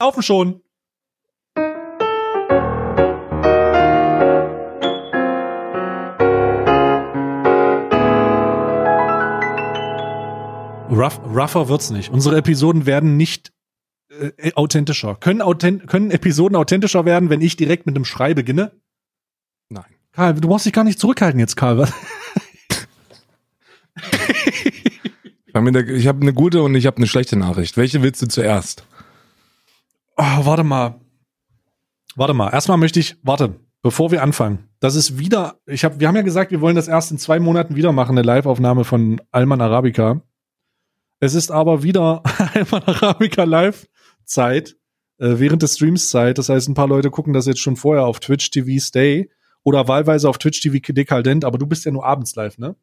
Laufen schon. Rough, rougher wird's nicht. Unsere Episoden werden nicht äh, authentischer. Können, authent können Episoden authentischer werden, wenn ich direkt mit einem Schrei beginne? Nein. Karl, du brauchst dich gar nicht zurückhalten jetzt, Karl. Ich habe eine, hab eine gute und ich habe eine schlechte Nachricht. Welche willst du zuerst? Oh, warte mal. Warte mal. Erstmal möchte ich, warte, bevor wir anfangen. Das ist wieder, ich habe, wir haben ja gesagt, wir wollen das erst in zwei Monaten wieder machen, eine Live-Aufnahme von Alman Arabica. Es ist aber wieder Alman Arabica Live-Zeit, äh, während des Streams Zeit. Das heißt, ein paar Leute gucken das jetzt schon vorher auf Twitch TV Stay oder wahlweise auf Twitch TV Dekadent, aber du bist ja nur abends live, ne?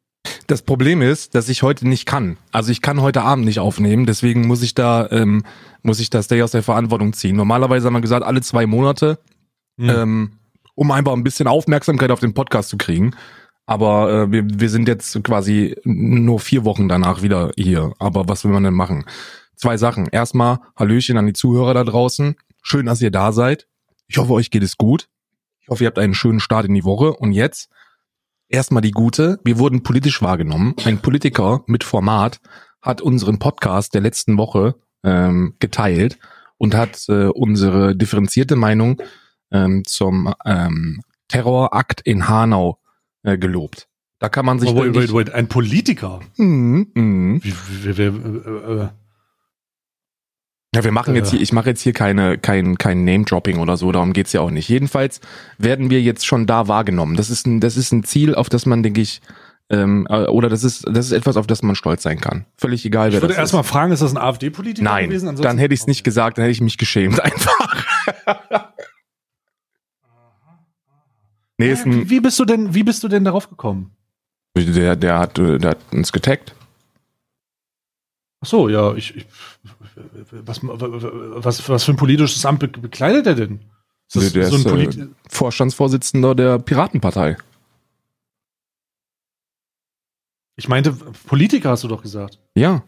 Das Problem ist, dass ich heute nicht kann. Also ich kann heute Abend nicht aufnehmen, deswegen muss ich da ähm, muss ich das Day aus der Verantwortung ziehen. Normalerweise haben wir gesagt alle zwei Monate, Hm. ähm, um einfach ein bisschen Aufmerksamkeit auf den Podcast zu kriegen. Aber äh, wir, wir sind jetzt quasi nur vier Wochen danach wieder hier. Aber was will man denn machen? Zwei Sachen. Erstmal Hallöchen an die Zuhörer da draußen. Schön, dass ihr da seid. Ich hoffe, euch geht es gut. Ich hoffe, ihr habt einen schönen Start in die Woche. Und jetzt erstmal die gute. Wir wurden politisch wahrgenommen. Ein Politiker mit Format hat unseren Podcast der letzten Woche ähm, geteilt und hat äh, unsere differenzierte Meinung ähm, zum ähm, Terrorakt in Hanau äh, gelobt. Da kann man sich Oh, wait, wait, wait, ein Politiker. Mhm, mhm. Wie, wie, wie, äh, äh, Ja, wir machen jetzt Äh. hier, ich mache jetzt hier keine, kein, kein Name-Dropping oder so, darum geht's ja auch nicht. Jedenfalls werden wir jetzt schon da wahrgenommen. Das ist ein, das ist ein Ziel, auf das man, denke ich, ähm, äh, oder das ist, das ist etwas, auf das man stolz sein kann. Völlig egal, ich wer würde das erstmal ist. fragen, ist das ein AfD-Politiker Nein, gewesen? Ansonsten- dann hätte ich es nicht gesagt, dann hätte ich mich geschämt einfach. nee, ist wie, ein, wie bist du denn, wie bist du denn darauf gekommen? der, der hat, äh, der hat uns getaggt. Ach so, ja, ich, ich was, was, was für ein politisches Amt be- bekleidet er denn? Ist das Der so ein ist, äh, Polit Vorstandsvorsitzender der Piratenpartei. ich meinte, Politiker hast du doch gesagt. Ja.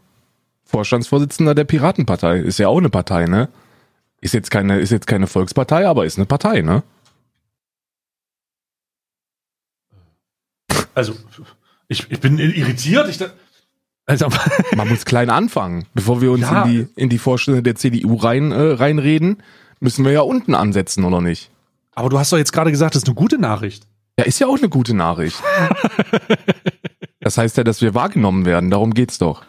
Vorstandsvorsitzender der Piratenpartei. Ist ja auch eine Partei, ne? Ist jetzt keine, ist jetzt keine Volkspartei, aber ist eine Partei, ne? Also, ich, ich bin irritiert. Ich, da- also, Man muss klein anfangen. Bevor wir uns Ja. in die, in die Vorstände der CDU rein, äh, reinreden, müssen wir ja unten ansetzen, oder nicht? aber du hast doch jetzt gerade gesagt, das ist eine gute Nachricht. Ja, ist ja auch eine gute Nachricht. Das heißt ja, dass wir wahrgenommen werden. Darum geht's doch.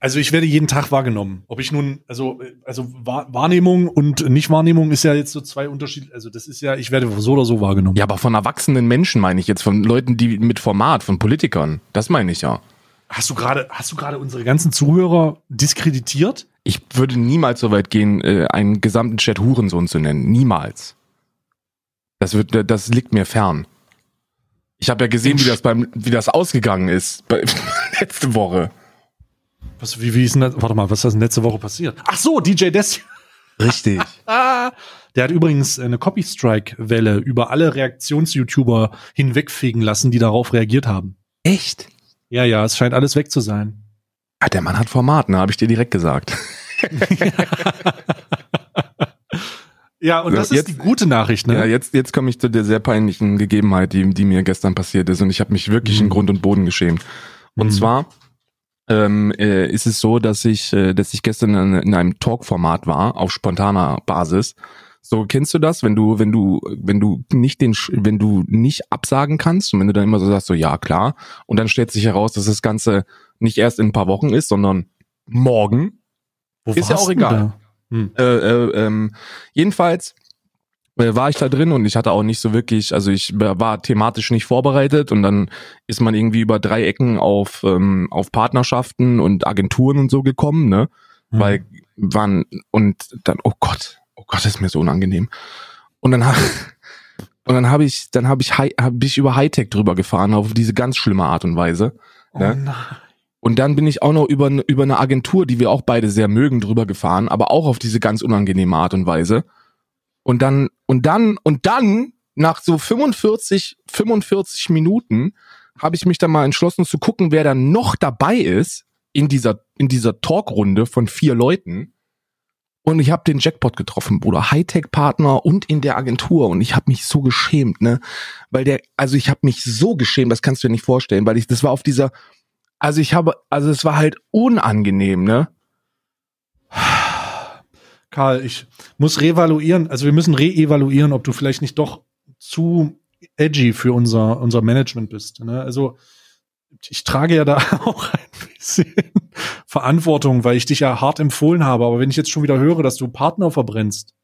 Also ich werde jeden Tag wahrgenommen. Ob ich nun, also, also Wahr- Wahrnehmung und Nicht-Wahrnehmung ist ja jetzt so zwei Unterschiede. Also das ist ja, ich werde so oder so wahrgenommen. Ja, aber von erwachsenen Menschen meine ich jetzt, von Leuten, die mit Format, von Politikern. Das meine ich ja. Hast du gerade, hast du gerade unsere ganzen Zuhörer diskreditiert? Ich würde niemals so weit gehen, äh, einen gesamten Chat Hurensohn zu nennen. Niemals. Das wird, das liegt mir fern. Ich habe ja gesehen, wie das beim, wie das ausgegangen ist bei, letzte Woche. Was, wie, wie ist denn das? Warte mal, was ist das denn letzte Woche passiert? Ach so, DJ Des. Richtig. Ah, der hat übrigens eine Copy-Strike-Welle über alle Reaktions-YouTuber hinwegfegen lassen, die darauf reagiert haben. Echt? Ja, ja, es scheint alles weg zu sein. Ah, der Mann hat Format, ne? Habe ich dir direkt gesagt. Ja, und Ja, das ist jetzt- die gute Nachricht, ne? Ja, jetzt, jetzt komme ich zu der sehr peinlichen Gegebenheit, die, die mir gestern passiert ist. Und ich habe mich wirklich in Mhm. Grund und Boden geschämt. Und Mhm. zwar ähm, äh, ist es so, dass ich, äh, dass ich gestern in, in einem Talk-Format war, auf spontaner Basis. So, kennst du das, wenn du, wenn du, wenn du nicht den, wenn du nicht absagen kannst und wenn du dann immer so sagst, so ja, klar, und dann stellt sich heraus, dass das Ganze nicht erst in ein paar Wochen ist, sondern morgen. Wo ist ja auch egal. Hm. Äh, äh, ähm, jedenfalls äh, war ich da drin und ich hatte auch nicht so wirklich, also ich war thematisch nicht vorbereitet und dann ist man irgendwie über drei Ecken auf, ähm, auf Partnerschaften und Agenturen und so gekommen, ne? Hm. Weil waren und dann, oh Gott, Gott, das ist mir so unangenehm. Und dann hab, und dann habe ich, dann habe ich, hab ich über Hightech drüber gefahren auf diese ganz schlimme Art und Weise. oh ne? nein. Und dann bin ich auch noch über, über eine Agentur, die wir auch beide sehr mögen, drüber gefahren, aber auch auf diese ganz unangenehme Art und Weise. Und dann, und dann, und dann, nach so 45, 45 Minuten, habe ich mich dann mal entschlossen zu gucken, wer da noch dabei ist in dieser, in dieser Talkrunde von vier Leuten. Und ich habe den Jackpot getroffen, Bruder. Hightech-Partner und in der Agentur. Und ich habe mich so geschämt, ne? Weil der, also ich habe mich so geschämt, das kannst du dir nicht vorstellen, weil ich, das war auf dieser, also ich habe, also es war halt unangenehm, ne? Karl, ich muss reevaluieren, also wir müssen reevaluieren, ob du vielleicht nicht doch zu edgy für unser, unser Management bist. Ne? Also ich trage ja da auch ein bisschen Verantwortung, weil ich dich ja hart empfohlen habe. Aber wenn ich jetzt schon wieder höre, dass du Partner verbrennst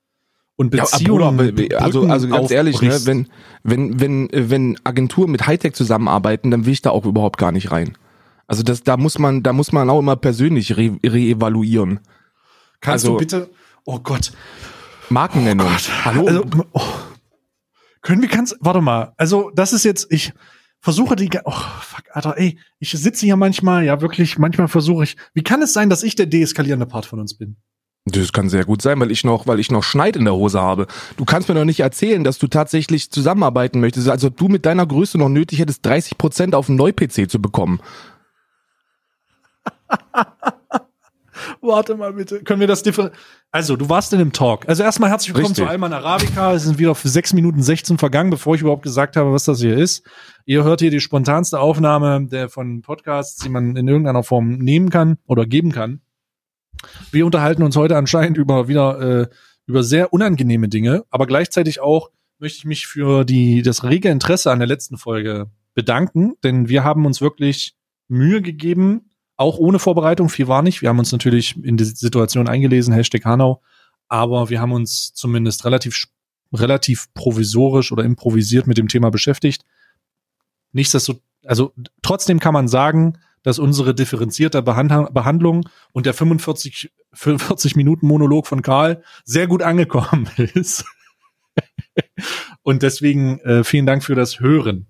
und Beziehungen, ja, also also ganz ehrlich, ne, wenn wenn wenn wenn Agenturen mit Hightech zusammenarbeiten, dann will ich da auch überhaupt gar nicht rein. Also das da muss man da muss man auch immer persönlich re reevaluieren. Kannst also, du bitte? Oh Gott. Markennennung. Oh Gott. Hallo. Also, oh. Können wir ganz, warte mal. Also, das ist jetzt, ich versuche die, oh, fuck, Alter, ey, ich sitze hier manchmal, ja, wirklich, manchmal versuche ich, wie kann es sein, dass ich der deeskalierende Part von uns bin? Das kann sehr gut sein, weil ich noch, weil ich noch Schneid in der Hose habe. Du kannst mir doch nicht erzählen, dass du tatsächlich zusammenarbeiten möchtest. Also du mit deiner Größe noch nötig hättest, 30 Prozent auf einen Neu-PC zu bekommen. Warte mal bitte. Können wir das differenzieren? Also, du warst in dem Talk. Also erstmal herzlich willkommen Richtig. zu Alman Arabica. Es sind wieder für sechs Minuten 16 vergangen, bevor ich überhaupt gesagt habe, was das hier ist. Ihr hört hier die spontanste Aufnahme der von Podcasts, die man in irgendeiner Form nehmen kann oder geben kann. Wir unterhalten uns heute anscheinend über wieder äh, über sehr unangenehme Dinge, aber gleichzeitig auch möchte ich mich für die das rege Interesse an der letzten Folge bedanken, denn wir haben uns wirklich Mühe gegeben, auch ohne Vorbereitung, viel war nicht. Wir haben uns natürlich in die Situation eingelesen, Hashtag Hanau, aber wir haben uns zumindest relativ, relativ provisorisch oder improvisiert mit dem Thema beschäftigt. Nichtsdestotrotz, also trotzdem kann man sagen, dass unsere differenzierte Behand Behandlung und der 45, 45 Minuten Monolog von Karl sehr gut angekommen ist. und deswegen äh, vielen Dank für das Hören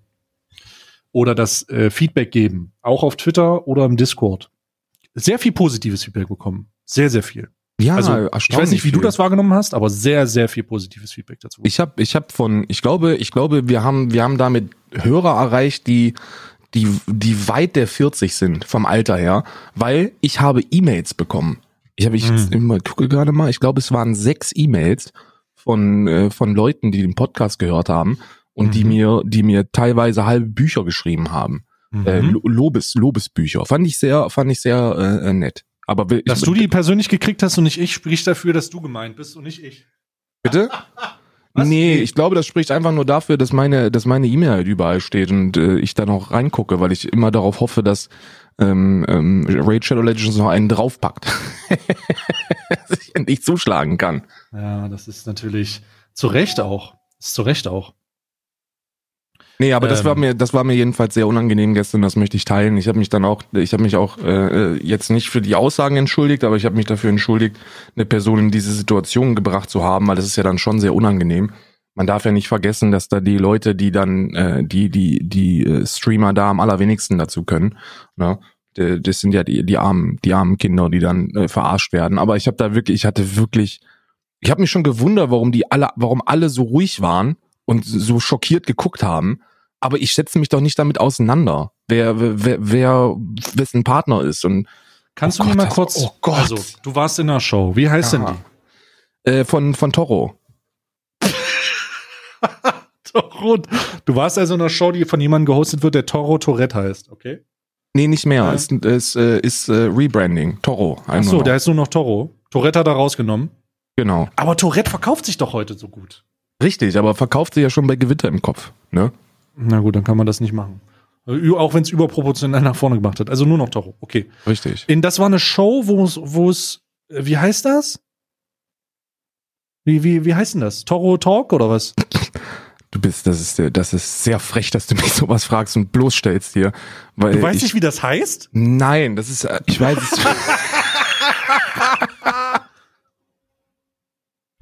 oder das äh, Feedback geben, auch auf Twitter oder im Discord. Sehr viel positives Feedback bekommen. Sehr, sehr viel. Ja, also, ich weiß nicht, wie viel. du das wahrgenommen hast, aber sehr, sehr viel positives Feedback dazu. Ich habe, ich habe von, ich glaube, ich glaube, wir haben, wir haben damit Hörer erreicht, die, die, die weit der 40 sind vom Alter her, weil ich habe E-Mails bekommen. Ich habe, ich hm. gucke gerade mal, ich glaube, es waren sechs E-Mails von äh, von Leuten, die den Podcast gehört haben und mhm. die mir, die mir teilweise halbe Bücher geschrieben haben. Mhm. Äh, Lobes, Lobesbücher. Fand ich sehr, fand ich sehr äh nett. Aber dass ich, du die persönlich gekriegt hast und nicht ich, spricht dafür, dass du gemeint bist und nicht ich. Bitte? Was? Nee, ich glaube, das spricht einfach nur dafür, dass meine, dass meine E-Mail halt überall steht und äh, ich da noch reingucke, weil ich immer darauf hoffe, dass ähm, ähm, Raid Shadow Legends noch einen draufpackt. dass ich nicht zuschlagen kann. Ja, das ist natürlich zu Recht auch. Das ist zu Recht auch. Nee, aber ähm, das war ähm. mir, das war mir jedenfalls sehr unangenehm gestern. Das möchte ich teilen. Ich habe mich dann auch, ich habe mich auch äh, jetzt nicht für die Aussagen entschuldigt, aber ich habe mich dafür entschuldigt, eine Person in diese Situation gebracht zu haben, weil das ist ja dann schon sehr unangenehm. Man darf ja nicht vergessen, dass da die Leute, die dann, äh, die die die äh, Streamer da am allerwenigsten dazu können. Ne? Das sind ja die die armen die armen Kinder, die dann äh, verarscht werden. Aber ich habe da wirklich, ich hatte wirklich, ich habe mich schon gewundert, warum die alle, warum alle so ruhig waren und so schockiert geguckt haben. Aber ich setze mich doch nicht damit auseinander, wer, wer, wer wessen Partner ist. Und Kannst oh du mir mal kurz, oh Gott. also du warst in einer Show, wie heißt Aha. denn die? Äh, von, von Toro. Toro. Du warst also in einer Show, die von jemandem gehostet wird, der Toro Tourette heißt, okay? Nee, nicht mehr. Ja. Ist, ist, äh, ist, ist äh, Rebranding. Toro. Ach so, der heißt nur noch Toro. Tourette hat er rausgenommen. Genau. Aber Tourette verkauft sich doch heute so gut. Richtig, aber verkauft sie ja schon bei Gewitter im Kopf, ne? Na gut, dann kann man das nicht machen. Auch wenn es überproportional nach vorne gemacht hat. Also nur noch Toro. Okay. Richtig. In, das war eine Show, wo es, wo es, äh, wie heißt das? Wie, wie, wie heißt denn das? Toro Talk oder was? Du bist, das ist, das ist sehr frech, dass du mich sowas fragst und bloßstellst hier. Weil du weißt ich, nicht, wie das heißt? Nein, das ist, äh, ich weiß es.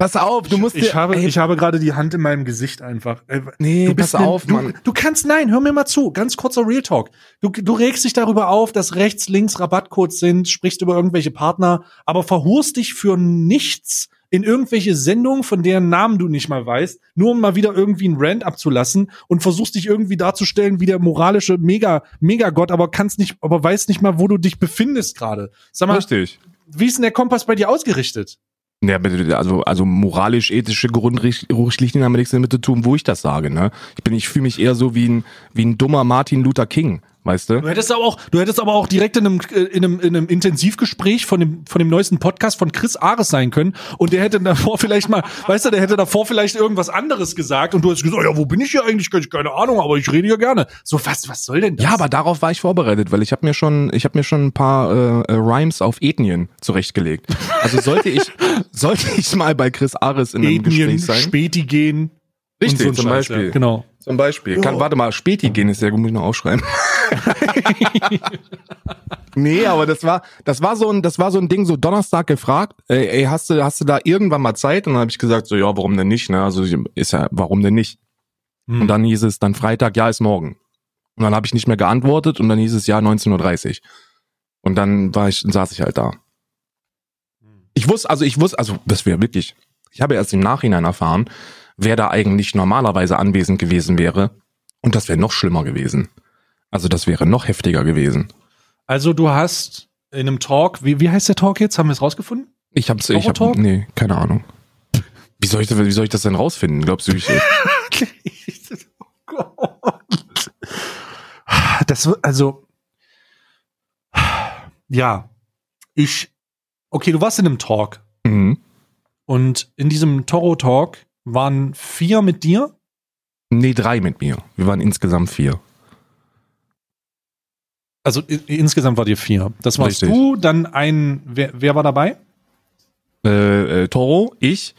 Pass auf, du musst ich, dir, habe, ey, ich habe gerade die Hand in meinem Gesicht einfach. Nee, du pass auf, ne, Mann. Du, du, kannst, nein, hör mir mal zu. Ganz kurzer Real Talk. Du, du regst dich darüber auf, dass rechts, links Rabattcodes sind, sprichst über irgendwelche Partner, aber verhurst dich für nichts in irgendwelche Sendungen, von deren Namen du nicht mal weißt, nur um mal wieder irgendwie einen Rant abzulassen und versuchst dich irgendwie darzustellen wie der moralische Mega, Megagott, aber kannst nicht, aber weißt nicht mal, wo du dich befindest gerade. Sag mal, Richtig. wie ist denn der Kompass bei dir ausgerichtet? Ja, also, also moralisch-ethische Grundrichtlinien haben nichts damit zu tun, wo ich das sage. Ne? Ich bin, ich fühle mich eher so wie ein, wie ein dummer Martin Luther King weißt du? Du hättest aber auch, du hättest aber auch direkt in einem, in einem, in einem Intensivgespräch von dem, von dem neuesten Podcast von Chris Ares sein können und der hätte davor vielleicht mal, weißt du, der hätte davor vielleicht irgendwas anderes gesagt und du hast gesagt, ja, wo bin ich hier eigentlich? Keine Ahnung, aber ich rede ja gerne. So, was, was soll denn das? Ja, aber darauf war ich vorbereitet, weil ich habe mir schon, ich habe mir schon ein paar äh, Rhymes auf Ethnien zurechtgelegt. Also sollte ich, sollte ich mal bei Chris Ares in einem Ethnien, Gespräch sein. Späti gehen. Richtig, so zum Scheiß, Beispiel. Ja, genau. Zum Beispiel. Kann, warte mal, Späti gehen ist sehr gut, muss ich noch aufschreiben. nee, aber das war, das war so ein, das war so ein Ding, so Donnerstag gefragt, ey, ey hast du, hast du da irgendwann mal Zeit? Und dann habe ich gesagt, so, ja, warum denn nicht, ne? Also ist ja, warum denn nicht? Hm. Und dann hieß es dann Freitag, ja, ist morgen. Und dann habe ich nicht mehr geantwortet und dann hieß es ja 19.30 Uhr. Und dann war ich, saß ich halt da. Ich wusste, also ich wusste, also das wäre wirklich, ich habe erst im Nachhinein erfahren, wer da eigentlich normalerweise anwesend gewesen wäre. Und das wäre noch schlimmer gewesen. Also das wäre noch heftiger gewesen. Also du hast in einem Talk, wie, wie heißt der Talk jetzt? Haben wir es rausgefunden? Ich hab's, ich hab, nee, keine Ahnung. Wie soll ich, wie soll ich das denn rausfinden? Glaubst du, ich? oh Gott. Das, also, ja, ich, okay, du warst in einem Talk. Mhm. Und in diesem Toro-Talk waren vier mit dir? Nee, drei mit mir. Wir waren insgesamt vier. Also insgesamt war dir vier. Das warst Richtig. du, dann ein, wer, wer war dabei? Äh, äh, Toro, ich,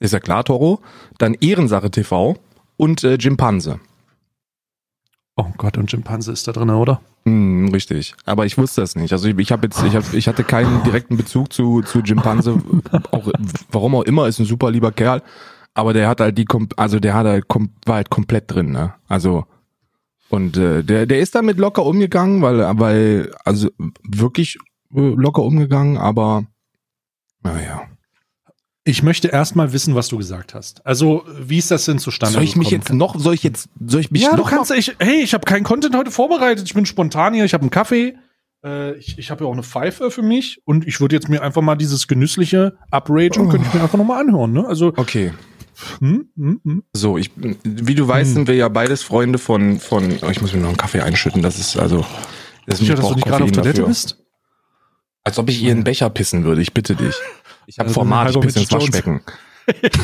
ist ja klar, Toro, dann Ehrensache TV und äh, Jimpanse. Oh Gott, und Jimpanse ist da drin, oder? Hm, richtig. Aber ich wusste das nicht. Also ich, ich habe jetzt, ich, hab, ich hatte keinen direkten Bezug zu, zu Jimpanse. auch, warum auch immer, ist ein super lieber Kerl. Aber der hat halt die, also der hat halt, war halt komplett drin, ne? Also und äh, der, der ist damit locker umgegangen, weil, weil, also wirklich äh, locker umgegangen, aber naja. Ich möchte erstmal wissen, was du gesagt hast. Also, wie ist das denn zustande Soll ich mich jetzt noch, soll ich jetzt, soll ich mich ja, noch? Du kannst, ich, hey, ich habe keinen Content heute vorbereitet, ich bin spontan hier, ich habe einen Kaffee, äh, ich, ich habe ja auch eine Pfeife für mich und ich würde jetzt mir einfach mal dieses genüssliche Upragen, oh. könnte ich mir einfach nochmal anhören, ne? Also. Okay. Hm, hm, hm. So, ich, wie du weißt, hm. sind wir ja beides Freunde von, von, oh, ich muss mir noch einen Kaffee einschütten, das ist also, das Sicher, dass du nicht gerade auf Toilette dafür. bist? Als ob ich ihren Becher pissen würde, ich bitte dich. Ich habe also Format, ich pisse ins Waschbecken.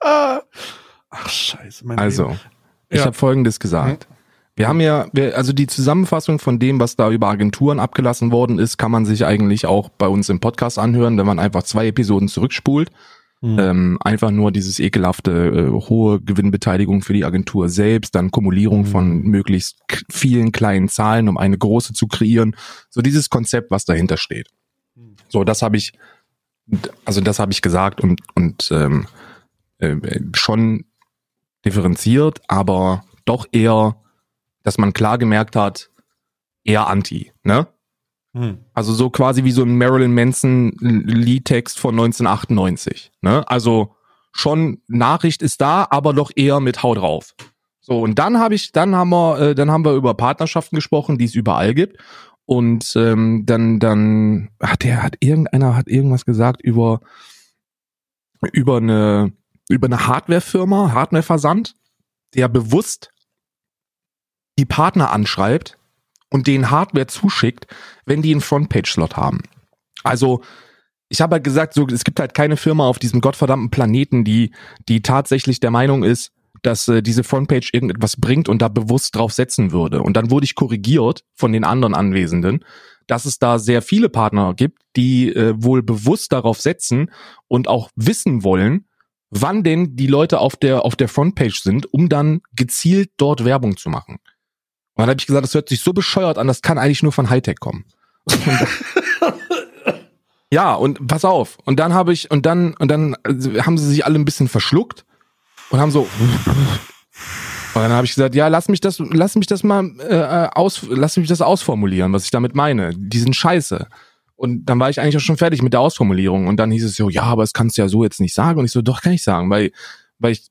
Ach, scheiße, mein Also, Leben. ich ja. habe Folgendes gesagt. Hm. Wir haben ja, wir, also die Zusammenfassung von dem, was da über Agenturen abgelassen worden ist, kann man sich eigentlich auch bei uns im Podcast anhören, wenn man einfach zwei Episoden zurückspult. Mhm. Ähm, einfach nur dieses ekelhafte äh, hohe Gewinnbeteiligung für die Agentur selbst, dann Kumulierung mhm. von möglichst vielen kleinen Zahlen, um eine große zu kreieren. So dieses Konzept, was dahinter steht. Mhm. So, das habe ich, also das habe ich gesagt und und ähm, äh, schon differenziert, aber doch eher, dass man klar gemerkt hat, eher anti, ne? Hm. Also so quasi wie so ein Marilyn Manson Liedtext von 1998. Ne? Also schon Nachricht ist da, aber doch eher mit Hau drauf. So und dann habe ich, dann haben wir, äh, dann haben wir über Partnerschaften gesprochen, die es überall gibt. Und ähm, dann, dann hat der, hat irgendeiner hat irgendwas gesagt über über eine über eine Hardwarefirma, Hardwareversand, der bewusst die Partner anschreibt und den Hardware zuschickt, wenn die einen Frontpage-Slot haben. Also ich habe halt gesagt, so es gibt halt keine Firma auf diesem gottverdammten Planeten, die die tatsächlich der Meinung ist, dass äh, diese Frontpage irgendetwas bringt und da bewusst drauf setzen würde. Und dann wurde ich korrigiert von den anderen Anwesenden, dass es da sehr viele Partner gibt, die äh, wohl bewusst darauf setzen und auch wissen wollen, wann denn die Leute auf der auf der Frontpage sind, um dann gezielt dort Werbung zu machen. Und dann habe ich gesagt, das hört sich so bescheuert an, das kann eigentlich nur von Hightech kommen. ja, und pass auf. Und dann habe ich, und dann, und dann äh, haben sie sich alle ein bisschen verschluckt und haben so. Und dann habe ich gesagt, ja, lass mich das, lass mich das mal äh, aus, lass mich das ausformulieren, was ich damit meine. Die sind scheiße. Und dann war ich eigentlich auch schon fertig mit der Ausformulierung. Und dann hieß es so, ja, aber das kannst du ja so jetzt nicht sagen. Und ich so, doch, kann ich sagen, weil, weil ich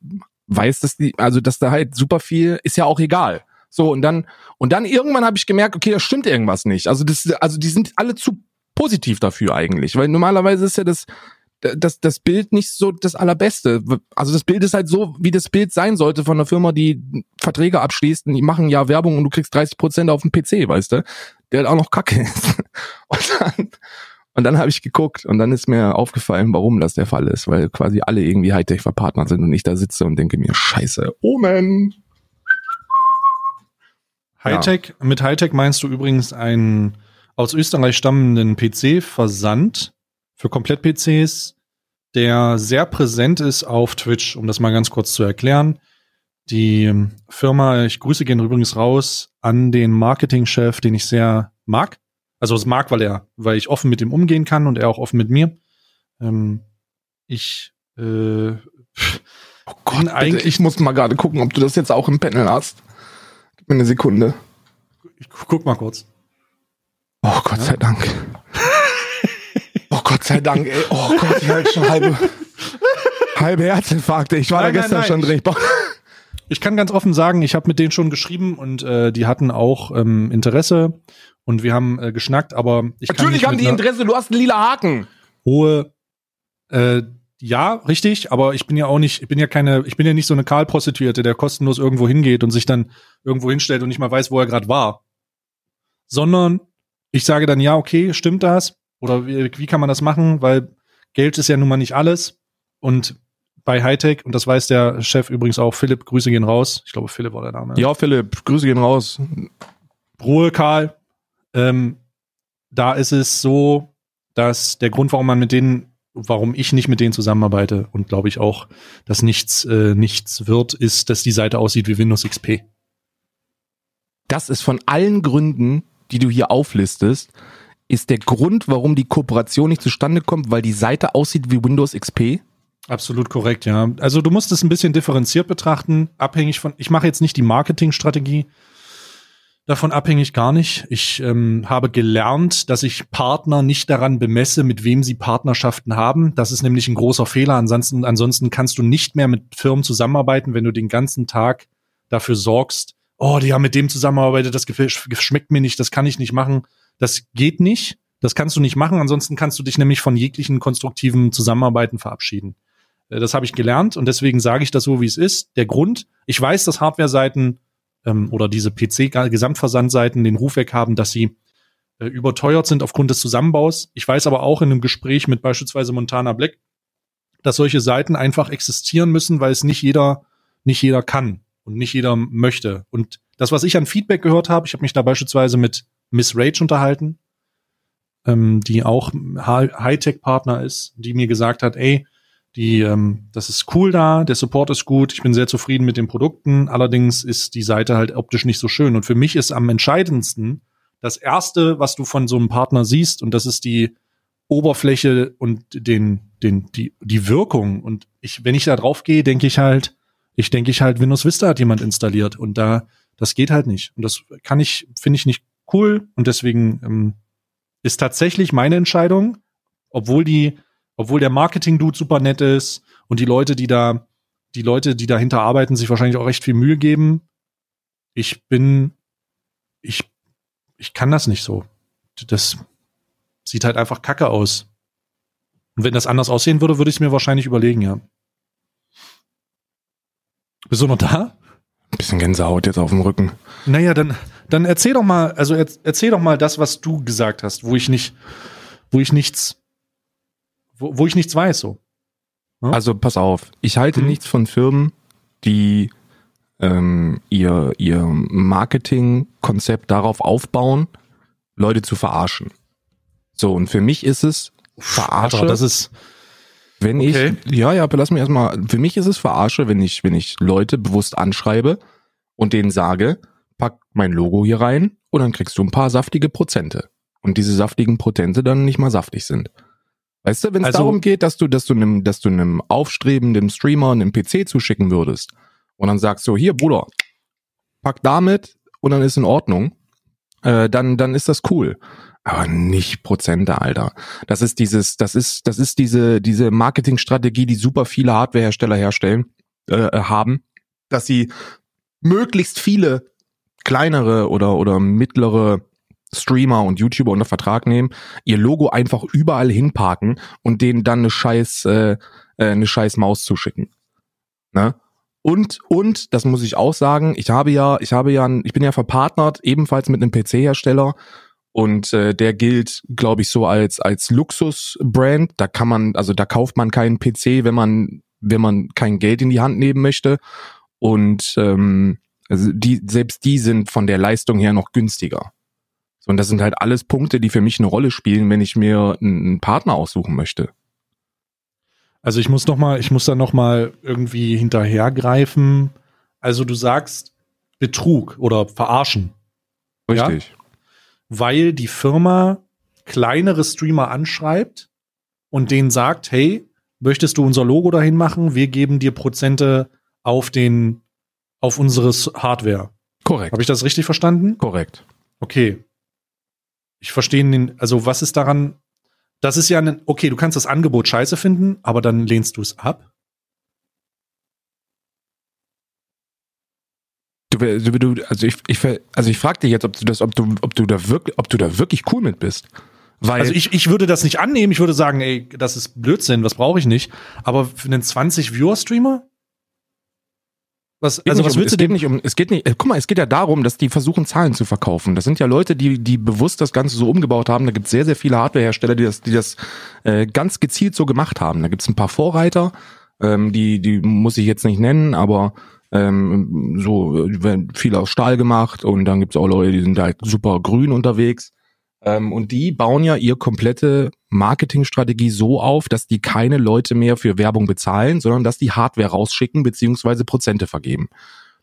weiß, dass die, also dass da halt super viel, ist ja auch egal. So, und dann, und dann irgendwann habe ich gemerkt, okay, da stimmt irgendwas nicht. Also, das, also die sind alle zu positiv dafür eigentlich, weil normalerweise ist ja das, das, das Bild nicht so das allerbeste. Also das Bild ist halt so, wie das Bild sein sollte von einer Firma, die Verträge abschließt und die machen ja Werbung und du kriegst 30 Prozent auf dem PC, weißt du? Der halt auch noch kacke ist. Und dann, und dann habe ich geguckt und dann ist mir aufgefallen, warum das der Fall ist, weil quasi alle irgendwie Hightech verpartnert sind und ich da sitze und denke mir, scheiße, Omen. Hightech, ja. mit Hightech meinst du übrigens einen aus Österreich stammenden PC-Versand für Komplett-PCs, der sehr präsent ist auf Twitch, um das mal ganz kurz zu erklären. Die Firma, ich grüße gehen übrigens raus an den Marketingchef, den ich sehr mag. Also es mag, weil er, weil ich offen mit ihm umgehen kann und er auch offen mit mir. Ähm, ich äh, Oh Gott, eigentlich, ich muss mal gerade gucken, ob du das jetzt auch im Panel hast. Eine Sekunde. Ich guck mal kurz. Oh Gott ja? sei Dank. oh Gott sei Dank, ey. Oh Gott, ich halt schon halbe, halbe Herzinfarkte. Ich war nein, da gestern nein, nein. schon drin. Ich kann ganz offen sagen, ich habe mit denen schon geschrieben und äh, die hatten auch ähm, Interesse und wir haben äh, geschnackt, aber ich Natürlich haben die Interesse, du hast einen lila Haken. Hohe äh, ja, richtig, aber ich bin ja auch nicht, ich bin ja keine, ich bin ja nicht so eine Karl-Prostituierte, der kostenlos irgendwo hingeht und sich dann irgendwo hinstellt und nicht mal weiß, wo er gerade war. Sondern ich sage dann, ja, okay, stimmt das? Oder wie, wie kann man das machen? Weil Geld ist ja nun mal nicht alles. Und bei Hightech, und das weiß der Chef übrigens auch, Philipp, Grüße gehen raus. Ich glaube, Philipp war der Name. Ja, Philipp, Grüße gehen raus. Ruhe, Karl. Ähm, da ist es so, dass der Grund, warum man mit denen warum ich nicht mit denen zusammenarbeite und glaube ich auch, dass nichts, äh, nichts wird, ist, dass die Seite aussieht wie Windows XP. Das ist von allen Gründen, die du hier auflistest, ist der Grund, warum die Kooperation nicht zustande kommt, weil die Seite aussieht wie Windows XP? Absolut korrekt, ja. Also du musst es ein bisschen differenziert betrachten, abhängig von, ich mache jetzt nicht die Marketingstrategie, davon abhängig gar nicht. Ich ähm, habe gelernt, dass ich Partner nicht daran bemesse, mit wem sie Partnerschaften haben. Das ist nämlich ein großer Fehler. Ansonsten, ansonsten kannst du nicht mehr mit Firmen zusammenarbeiten, wenn du den ganzen Tag dafür sorgst, oh, die haben mit dem zusammengearbeitet, das schmeckt mir nicht, das kann ich nicht machen. Das geht nicht. Das kannst du nicht machen. Ansonsten kannst du dich nämlich von jeglichen konstruktiven Zusammenarbeiten verabschieden. Äh, das habe ich gelernt und deswegen sage ich das so, wie es ist. Der Grund, ich weiß, dass Hardware-Seiten ähm, oder diese PC-Gesamtversandseiten den Ruf weg haben, dass sie äh, überteuert sind aufgrund des Zusammenbaus. Ich weiß aber auch in einem Gespräch mit beispielsweise Montana Black, dass solche Seiten einfach existieren müssen, weil es nicht jeder, nicht jeder kann und nicht jeder möchte. Und das, was ich an Feedback gehört habe, ich habe mich da beispielsweise mit Miss Rage unterhalten, ähm, die auch Hightech-Partner ist, die mir gesagt hat, ey, die, ähm, das ist cool da, der Support ist gut, ich bin sehr zufrieden mit den Produkten. Allerdings ist die Seite halt optisch nicht so schön. Und für mich ist am entscheidendsten das erste, was du von so einem Partner siehst, und das ist die Oberfläche und den, den, die, die Wirkung. Und ich, wenn ich da drauf gehe, denke ich halt, ich denke ich halt, Windows Vista hat jemand installiert und da, das geht halt nicht. Und das kann ich, finde ich nicht cool. Und deswegen ähm, ist tatsächlich meine Entscheidung, obwohl die obwohl der Marketing-Dude super nett ist und die Leute, die da, die Leute, die dahinter arbeiten, sich wahrscheinlich auch recht viel Mühe geben. Ich bin, ich, ich kann das nicht so. Das sieht halt einfach kacke aus. Und wenn das anders aussehen würde, würde ich es mir wahrscheinlich überlegen, ja. Bist du noch da? Ein bisschen Gänsehaut jetzt auf dem Rücken. Naja, dann, dann erzähl doch mal, also erzähl doch mal das, was du gesagt hast, wo ich nicht, wo ich nichts wo, wo ich nichts weiß so. Ja? Also pass auf, ich halte mhm. nichts von Firmen, die ähm, ihr, ihr Marketingkonzept darauf aufbauen, Leute zu verarschen. So, und für mich ist es Verarsche. Alter, das ist. Wenn okay. ich, ja, ja, lass mich erstmal, für mich ist es Verarsche, wenn ich, wenn ich Leute bewusst anschreibe und denen sage, pack mein Logo hier rein und dann kriegst du ein paar saftige Prozente. Und diese saftigen Prozente dann nicht mal saftig sind. Weißt du, wenn es also, darum geht, dass du, dass du einem, dass du einem aufstrebenden Streamer einen PC zuschicken würdest und dann sagst du, hier Bruder, pack damit und dann ist in Ordnung, äh, dann, dann ist das cool. Aber nicht Prozente, Alter. Das ist dieses, das ist, das ist diese, diese Marketingstrategie, die super viele Hardwarehersteller herstellen, äh, haben, dass sie möglichst viele kleinere oder, oder mittlere Streamer und YouTuber unter Vertrag nehmen, ihr Logo einfach überall hinparken und denen dann eine scheiß, äh, äh, eine scheiß Maus zuschicken. Ne? Und, und, das muss ich auch sagen, ich habe ja, ich habe ja, ich bin ja verpartnert, ebenfalls mit einem PC-Hersteller und äh, der gilt, glaube ich, so als als Luxus-Brand. Da kann man, also da kauft man keinen PC, wenn man wenn man kein Geld in die Hand nehmen möchte. Und ähm, also die selbst die sind von der Leistung her noch günstiger. So, und das sind halt alles Punkte, die für mich eine Rolle spielen, wenn ich mir einen Partner aussuchen möchte. Also ich muss noch mal, ich muss da noch mal irgendwie hinterhergreifen. Also du sagst Betrug oder Verarschen. Richtig. Ja? Weil die Firma kleinere Streamer anschreibt und denen sagt, hey, möchtest du unser Logo dahin machen? Wir geben dir Prozente auf den, auf unseres Hardware. Korrekt. Habe ich das richtig verstanden? Korrekt. Okay. Ich verstehe den, also was ist daran das ist ja ein, okay, du kannst das Angebot scheiße finden, aber dann lehnst du es ab. Du, du, also ich, ich, also ich frage dich jetzt, ob du das, ob du, ob du da wirklich, ob du da wirklich cool mit bist. Weil also ich, ich würde das nicht annehmen. Ich würde sagen, ey, das ist Blödsinn, was brauche ich nicht. Aber für einen 20 Viewer Streamer was, also was um, willst du denn nicht um? Es geht nicht. Äh, guck mal, es geht ja darum, dass die versuchen Zahlen zu verkaufen. Das sind ja Leute, die die bewusst das Ganze so umgebaut haben. Da gibt es sehr sehr viele Hardwarehersteller, die das die das äh, ganz gezielt so gemacht haben. Da gibt es ein paar Vorreiter, ähm, die die muss ich jetzt nicht nennen, aber ähm, so äh, werden viel aus Stahl gemacht und dann gibt es auch Leute, die sind halt super grün unterwegs. Ähm, und die bauen ja ihr komplette Marketingstrategie so auf, dass die keine Leute mehr für Werbung bezahlen, sondern dass die Hardware rausschicken beziehungsweise Prozente vergeben.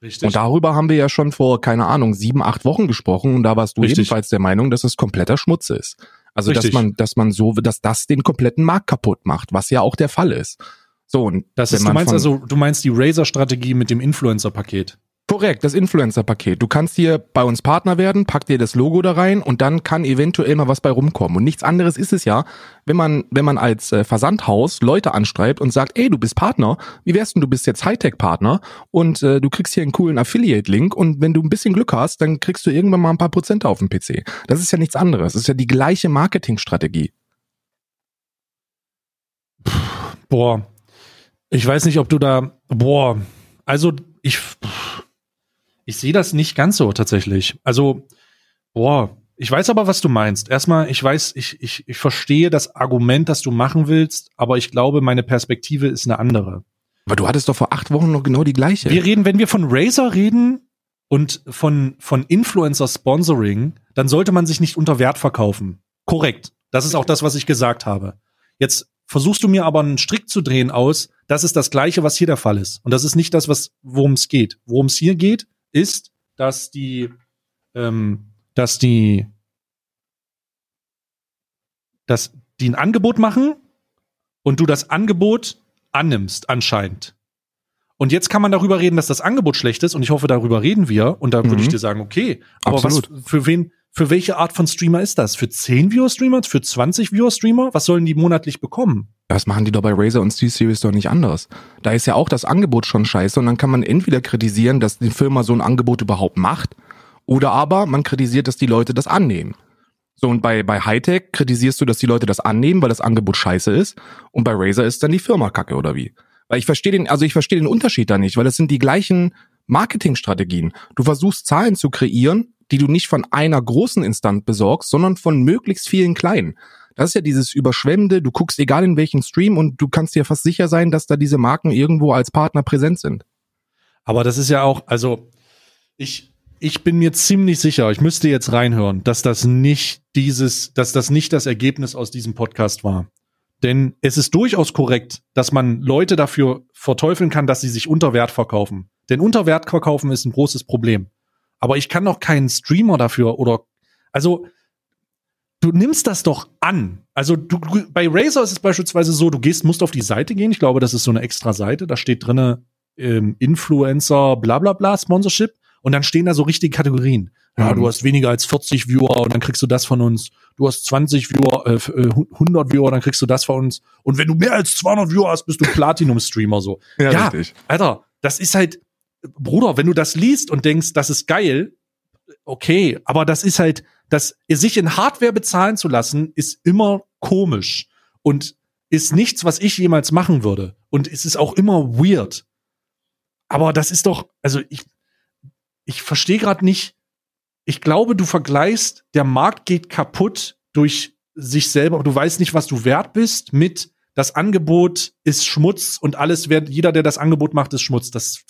Richtig. Und darüber haben wir ja schon vor, keine Ahnung, sieben, acht Wochen gesprochen und da warst du Richtig. ebenfalls der Meinung, dass es kompletter Schmutz ist. Also Richtig. dass man, dass man so, dass das den kompletten Markt kaputt macht, was ja auch der Fall ist. So und das ist, du meinst also, du meinst die Razer-Strategie mit dem Influencer-Paket. Korrekt, das Influencer-Paket. Du kannst hier bei uns Partner werden, pack dir das Logo da rein und dann kann eventuell mal was bei rumkommen. Und nichts anderes ist es ja, wenn man, wenn man als äh, Versandhaus Leute anschreibt und sagt, ey, du bist Partner, wie wär's denn, du bist jetzt Hightech-Partner und äh, du kriegst hier einen coolen Affiliate-Link und wenn du ein bisschen Glück hast, dann kriegst du irgendwann mal ein paar Prozente auf dem PC. Das ist ja nichts anderes. Das ist ja die gleiche Marketingstrategie. Boah, ich weiß nicht, ob du da, boah, also ich, ich sehe das nicht ganz so tatsächlich. Also, boah, ich weiß aber, was du meinst. Erstmal, ich weiß, ich, ich, ich verstehe das Argument, das du machen willst, aber ich glaube, meine Perspektive ist eine andere. Aber du hattest doch vor acht Wochen noch genau die gleiche. Wir reden, wenn wir von Razer reden und von, von Influencer-Sponsoring, dann sollte man sich nicht unter Wert verkaufen. Korrekt. Das ist auch das, was ich gesagt habe. Jetzt versuchst du mir aber einen Strick zu drehen aus, das ist das Gleiche, was hier der Fall ist. Und das ist nicht das, was, worum es geht. Worum es hier geht, ist, dass die, ähm, dass die, dass die ein Angebot machen und du das Angebot annimmst, anscheinend. Und jetzt kann man darüber reden, dass das Angebot schlecht ist und ich hoffe, darüber reden wir. Und da mhm. würde ich dir sagen, okay, aber Absolut. was, für wen, für welche Art von Streamer ist das? Für 10 Viewer-Streamer? Für 20 Viewer-Streamer? Was sollen die monatlich bekommen? Das machen die doch bei Razer und C-Series doch nicht anders. Da ist ja auch das Angebot schon scheiße und dann kann man entweder kritisieren, dass die Firma so ein Angebot überhaupt macht oder aber man kritisiert, dass die Leute das annehmen. So, und bei, bei Hightech kritisierst du, dass die Leute das annehmen, weil das Angebot scheiße ist. Und bei Razer ist dann die Firma kacke, oder wie? Weil ich verstehe den, also ich verstehe den Unterschied da nicht, weil es sind die gleichen Marketingstrategien. Du versuchst Zahlen zu kreieren, die du nicht von einer großen Instanz besorgst, sondern von möglichst vielen kleinen. Das ist ja dieses Überschwemmende, du guckst egal in welchen Stream und du kannst dir fast sicher sein, dass da diese Marken irgendwo als Partner präsent sind. Aber das ist ja auch, also ich, ich bin mir ziemlich sicher, ich müsste jetzt reinhören, dass das nicht dieses, dass das nicht das Ergebnis aus diesem Podcast war. Denn es ist durchaus korrekt, dass man Leute dafür verteufeln kann, dass sie sich unter Wert verkaufen. Denn unter Wert verkaufen ist ein großes Problem. Aber ich kann doch keinen Streamer dafür oder, also, du nimmst das doch an. Also du, bei Razer ist es beispielsweise so, du gehst, musst auf die Seite gehen. Ich glaube, das ist so eine extra Seite. Da steht drinne ähm, Influencer, bla bla bla, Sponsorship. Und dann stehen da so richtige Kategorien. Ja, mhm. du hast weniger als 40 Viewer und dann kriegst du das von uns. Du hast 20 Viewer, äh, 100 äh, Viewer, dann kriegst du das von uns. Und wenn du mehr als 200 Viewer hast, bist du Platinum-Streamer so. Ja, ja richtig. Alter, das ist halt, Bruder, wenn du das liest und denkst, das ist geil, okay, aber das ist halt, dass sich in Hardware bezahlen zu lassen, ist immer komisch und ist nichts, was ich jemals machen würde. Und es ist auch immer weird. Aber das ist doch, also ich, ich verstehe gerade nicht. Ich glaube, du vergleichst, der Markt geht kaputt durch sich selber. Du weißt nicht, was du wert bist mit das Angebot ist Schmutz und alles wird, jeder, der das Angebot macht, ist Schmutz. Das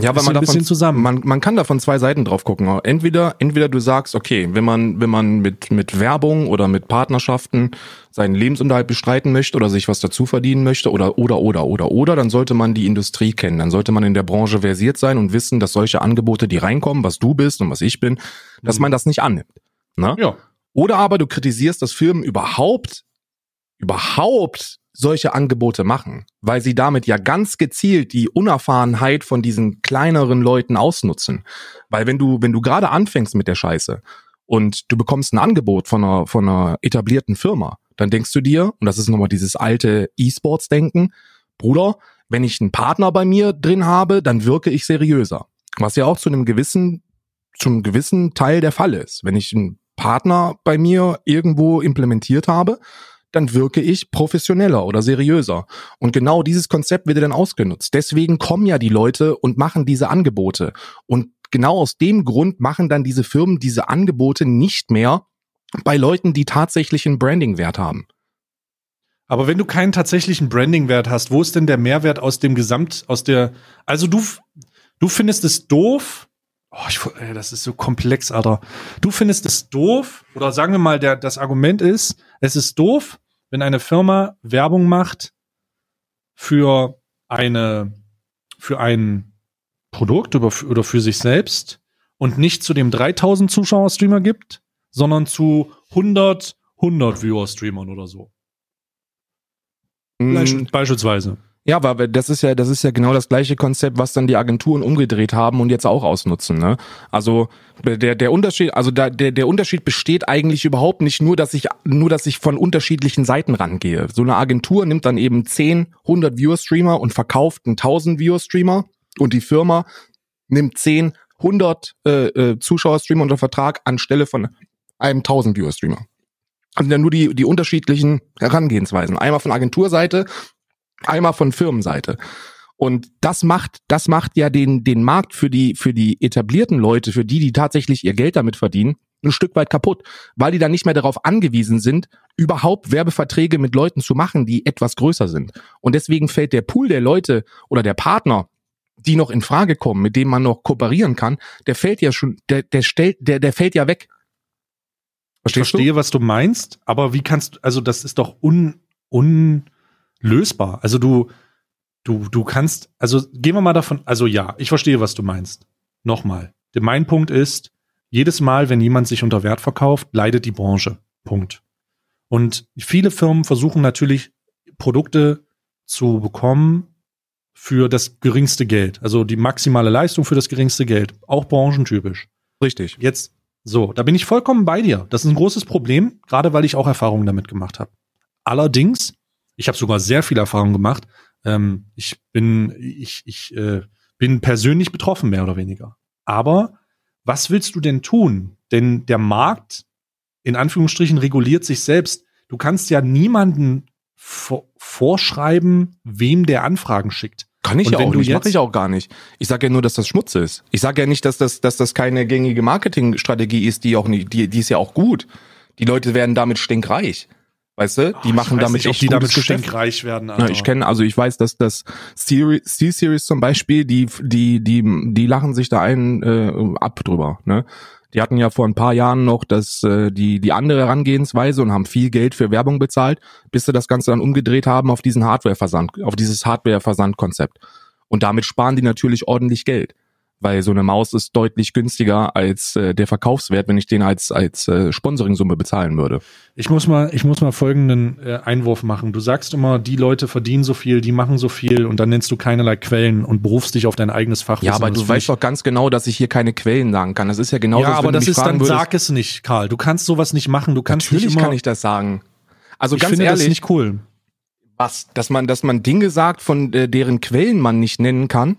ja, weil man davon, zusammen. Man, man kann da von zwei Seiten drauf gucken. Entweder, entweder du sagst, okay, wenn man, wenn man mit, mit Werbung oder mit Partnerschaften seinen Lebensunterhalt bestreiten möchte oder sich was dazu verdienen möchte oder, oder, oder, oder, oder, dann sollte man die Industrie kennen. Dann sollte man in der Branche versiert sein und wissen, dass solche Angebote, die reinkommen, was du bist und was ich bin, dass mhm. man das nicht annimmt. Ne? Ja. Oder aber du kritisierst, dass Firmen überhaupt, überhaupt solche Angebote machen, weil sie damit ja ganz gezielt die Unerfahrenheit von diesen kleineren Leuten ausnutzen. Weil wenn du, wenn du gerade anfängst mit der Scheiße und du bekommst ein Angebot von einer, von einer etablierten Firma, dann denkst du dir, und das ist nochmal dieses alte E-Sports-Denken, Bruder, wenn ich einen Partner bei mir drin habe, dann wirke ich seriöser. Was ja auch zu einem gewissen, zum gewissen Teil der Fall ist. Wenn ich einen Partner bei mir irgendwo implementiert habe, dann wirke ich professioneller oder seriöser. Und genau dieses Konzept wird dann ausgenutzt. Deswegen kommen ja die Leute und machen diese Angebote. Und genau aus dem Grund machen dann diese Firmen diese Angebote nicht mehr bei Leuten, die tatsächlich einen Branding-Wert haben. Aber wenn du keinen tatsächlichen Branding-Wert hast, wo ist denn der Mehrwert aus dem Gesamt, aus der, also du, du findest es doof, oh, ich, ey, das ist so komplex, Alter. Du findest es doof, oder sagen wir mal, der, das Argument ist, es ist doof, wenn eine Firma Werbung macht für eine, für ein Produkt oder für, sich selbst und nicht zu dem 3000 Zuschauer-Streamer gibt, sondern zu 100, 100 Viewer-Streamern oder so. Mhm. Beispielsweise. Ja, aber das ist ja, das ist ja genau das gleiche Konzept, was dann die Agenturen umgedreht haben und jetzt auch ausnutzen. Ne? Also der der Unterschied, also da, der der Unterschied besteht eigentlich überhaupt nicht nur, dass ich nur, dass ich von unterschiedlichen Seiten rangehe. So eine Agentur nimmt dann eben 10, 100 Viewer Streamer und verkauft einen 1000 Viewer Streamer und die Firma nimmt 10, 100 äh, äh, Zuschauer Streamer unter Vertrag anstelle von einem 1000 Viewer Streamer. Also ja nur die, die unterschiedlichen Herangehensweisen. Einmal von Agenturseite einmal von Firmenseite. Und das macht, das macht ja den, den Markt für die, für die etablierten Leute, für die, die tatsächlich ihr Geld damit verdienen, ein Stück weit kaputt, weil die dann nicht mehr darauf angewiesen sind, überhaupt Werbeverträge mit Leuten zu machen, die etwas größer sind. Und deswegen fällt der Pool der Leute oder der Partner, die noch in Frage kommen, mit denen man noch kooperieren kann, der fällt ja schon, der, der stellt, der, der fällt ja weg. Verstehst ich verstehe, du? was du meinst, aber wie kannst, also das ist doch un, un, lösbar. Also du, du, du kannst, also gehen wir mal davon, also ja, ich verstehe, was du meinst. Nochmal. Mein Punkt ist, jedes Mal, wenn jemand sich unter Wert verkauft, leidet die Branche. Punkt. Und viele Firmen versuchen natürlich, Produkte zu bekommen für das geringste Geld. Also die maximale Leistung für das geringste Geld. Auch branchentypisch. Richtig. Jetzt, so, da bin ich vollkommen bei dir. Das ist ein großes Problem, gerade weil ich auch Erfahrungen damit gemacht habe. Allerdings ich habe sogar sehr viel Erfahrung gemacht. Ähm, ich bin, ich, ich äh, bin persönlich betroffen, mehr oder weniger. Aber was willst du denn tun? Denn der Markt, in Anführungsstrichen, reguliert sich selbst. Du kannst ja niemanden vorschreiben, wem der Anfragen schickt. Kann ich ja auch nicht, mache ich auch gar nicht. Ich sage ja nur, dass das Schmutz ist. Ich sage ja nicht, dass das, dass das keine gängige Marketingstrategie ist, die auch nicht, die, die ist ja auch gut. Die Leute werden damit stinkreich. Weißt du, die oh, machen damit nicht, die damit stinkreich werden. Alter. Ja, ich kenne, also ich weiß, dass das C-Series zum Beispiel, die, die, die, die lachen sich da einen äh, ab drüber. Ne? Die hatten ja vor ein paar Jahren noch das, äh, die, die andere Herangehensweise und haben viel Geld für Werbung bezahlt, bis sie das Ganze dann umgedreht haben auf diesen Hardware-Versand, auf dieses Hardware-Versand-Konzept. Und damit sparen die natürlich ordentlich Geld weil so eine Maus ist deutlich günstiger als äh, der Verkaufswert, wenn ich den als als äh, Sponsoringsumme bezahlen würde. Ich muss mal ich muss mal folgenden äh, Einwurf machen. Du sagst immer, die Leute verdienen so viel, die machen so viel und dann nennst du keinerlei Quellen und berufst dich auf dein eigenes Fach. Ja, aber du weißt doch ganz genau, dass ich hier keine Quellen sagen kann. Das ist ja genau ja, das, aber das ist dann würdest, sag es nicht, Karl. Du kannst sowas nicht machen. Du kannst Natürlich nicht immer, kann ich das sagen. Also ich ganz finde ehrlich, das nicht cool. Was? Dass man dass man Dinge sagt, von äh, deren Quellen man nicht nennen kann?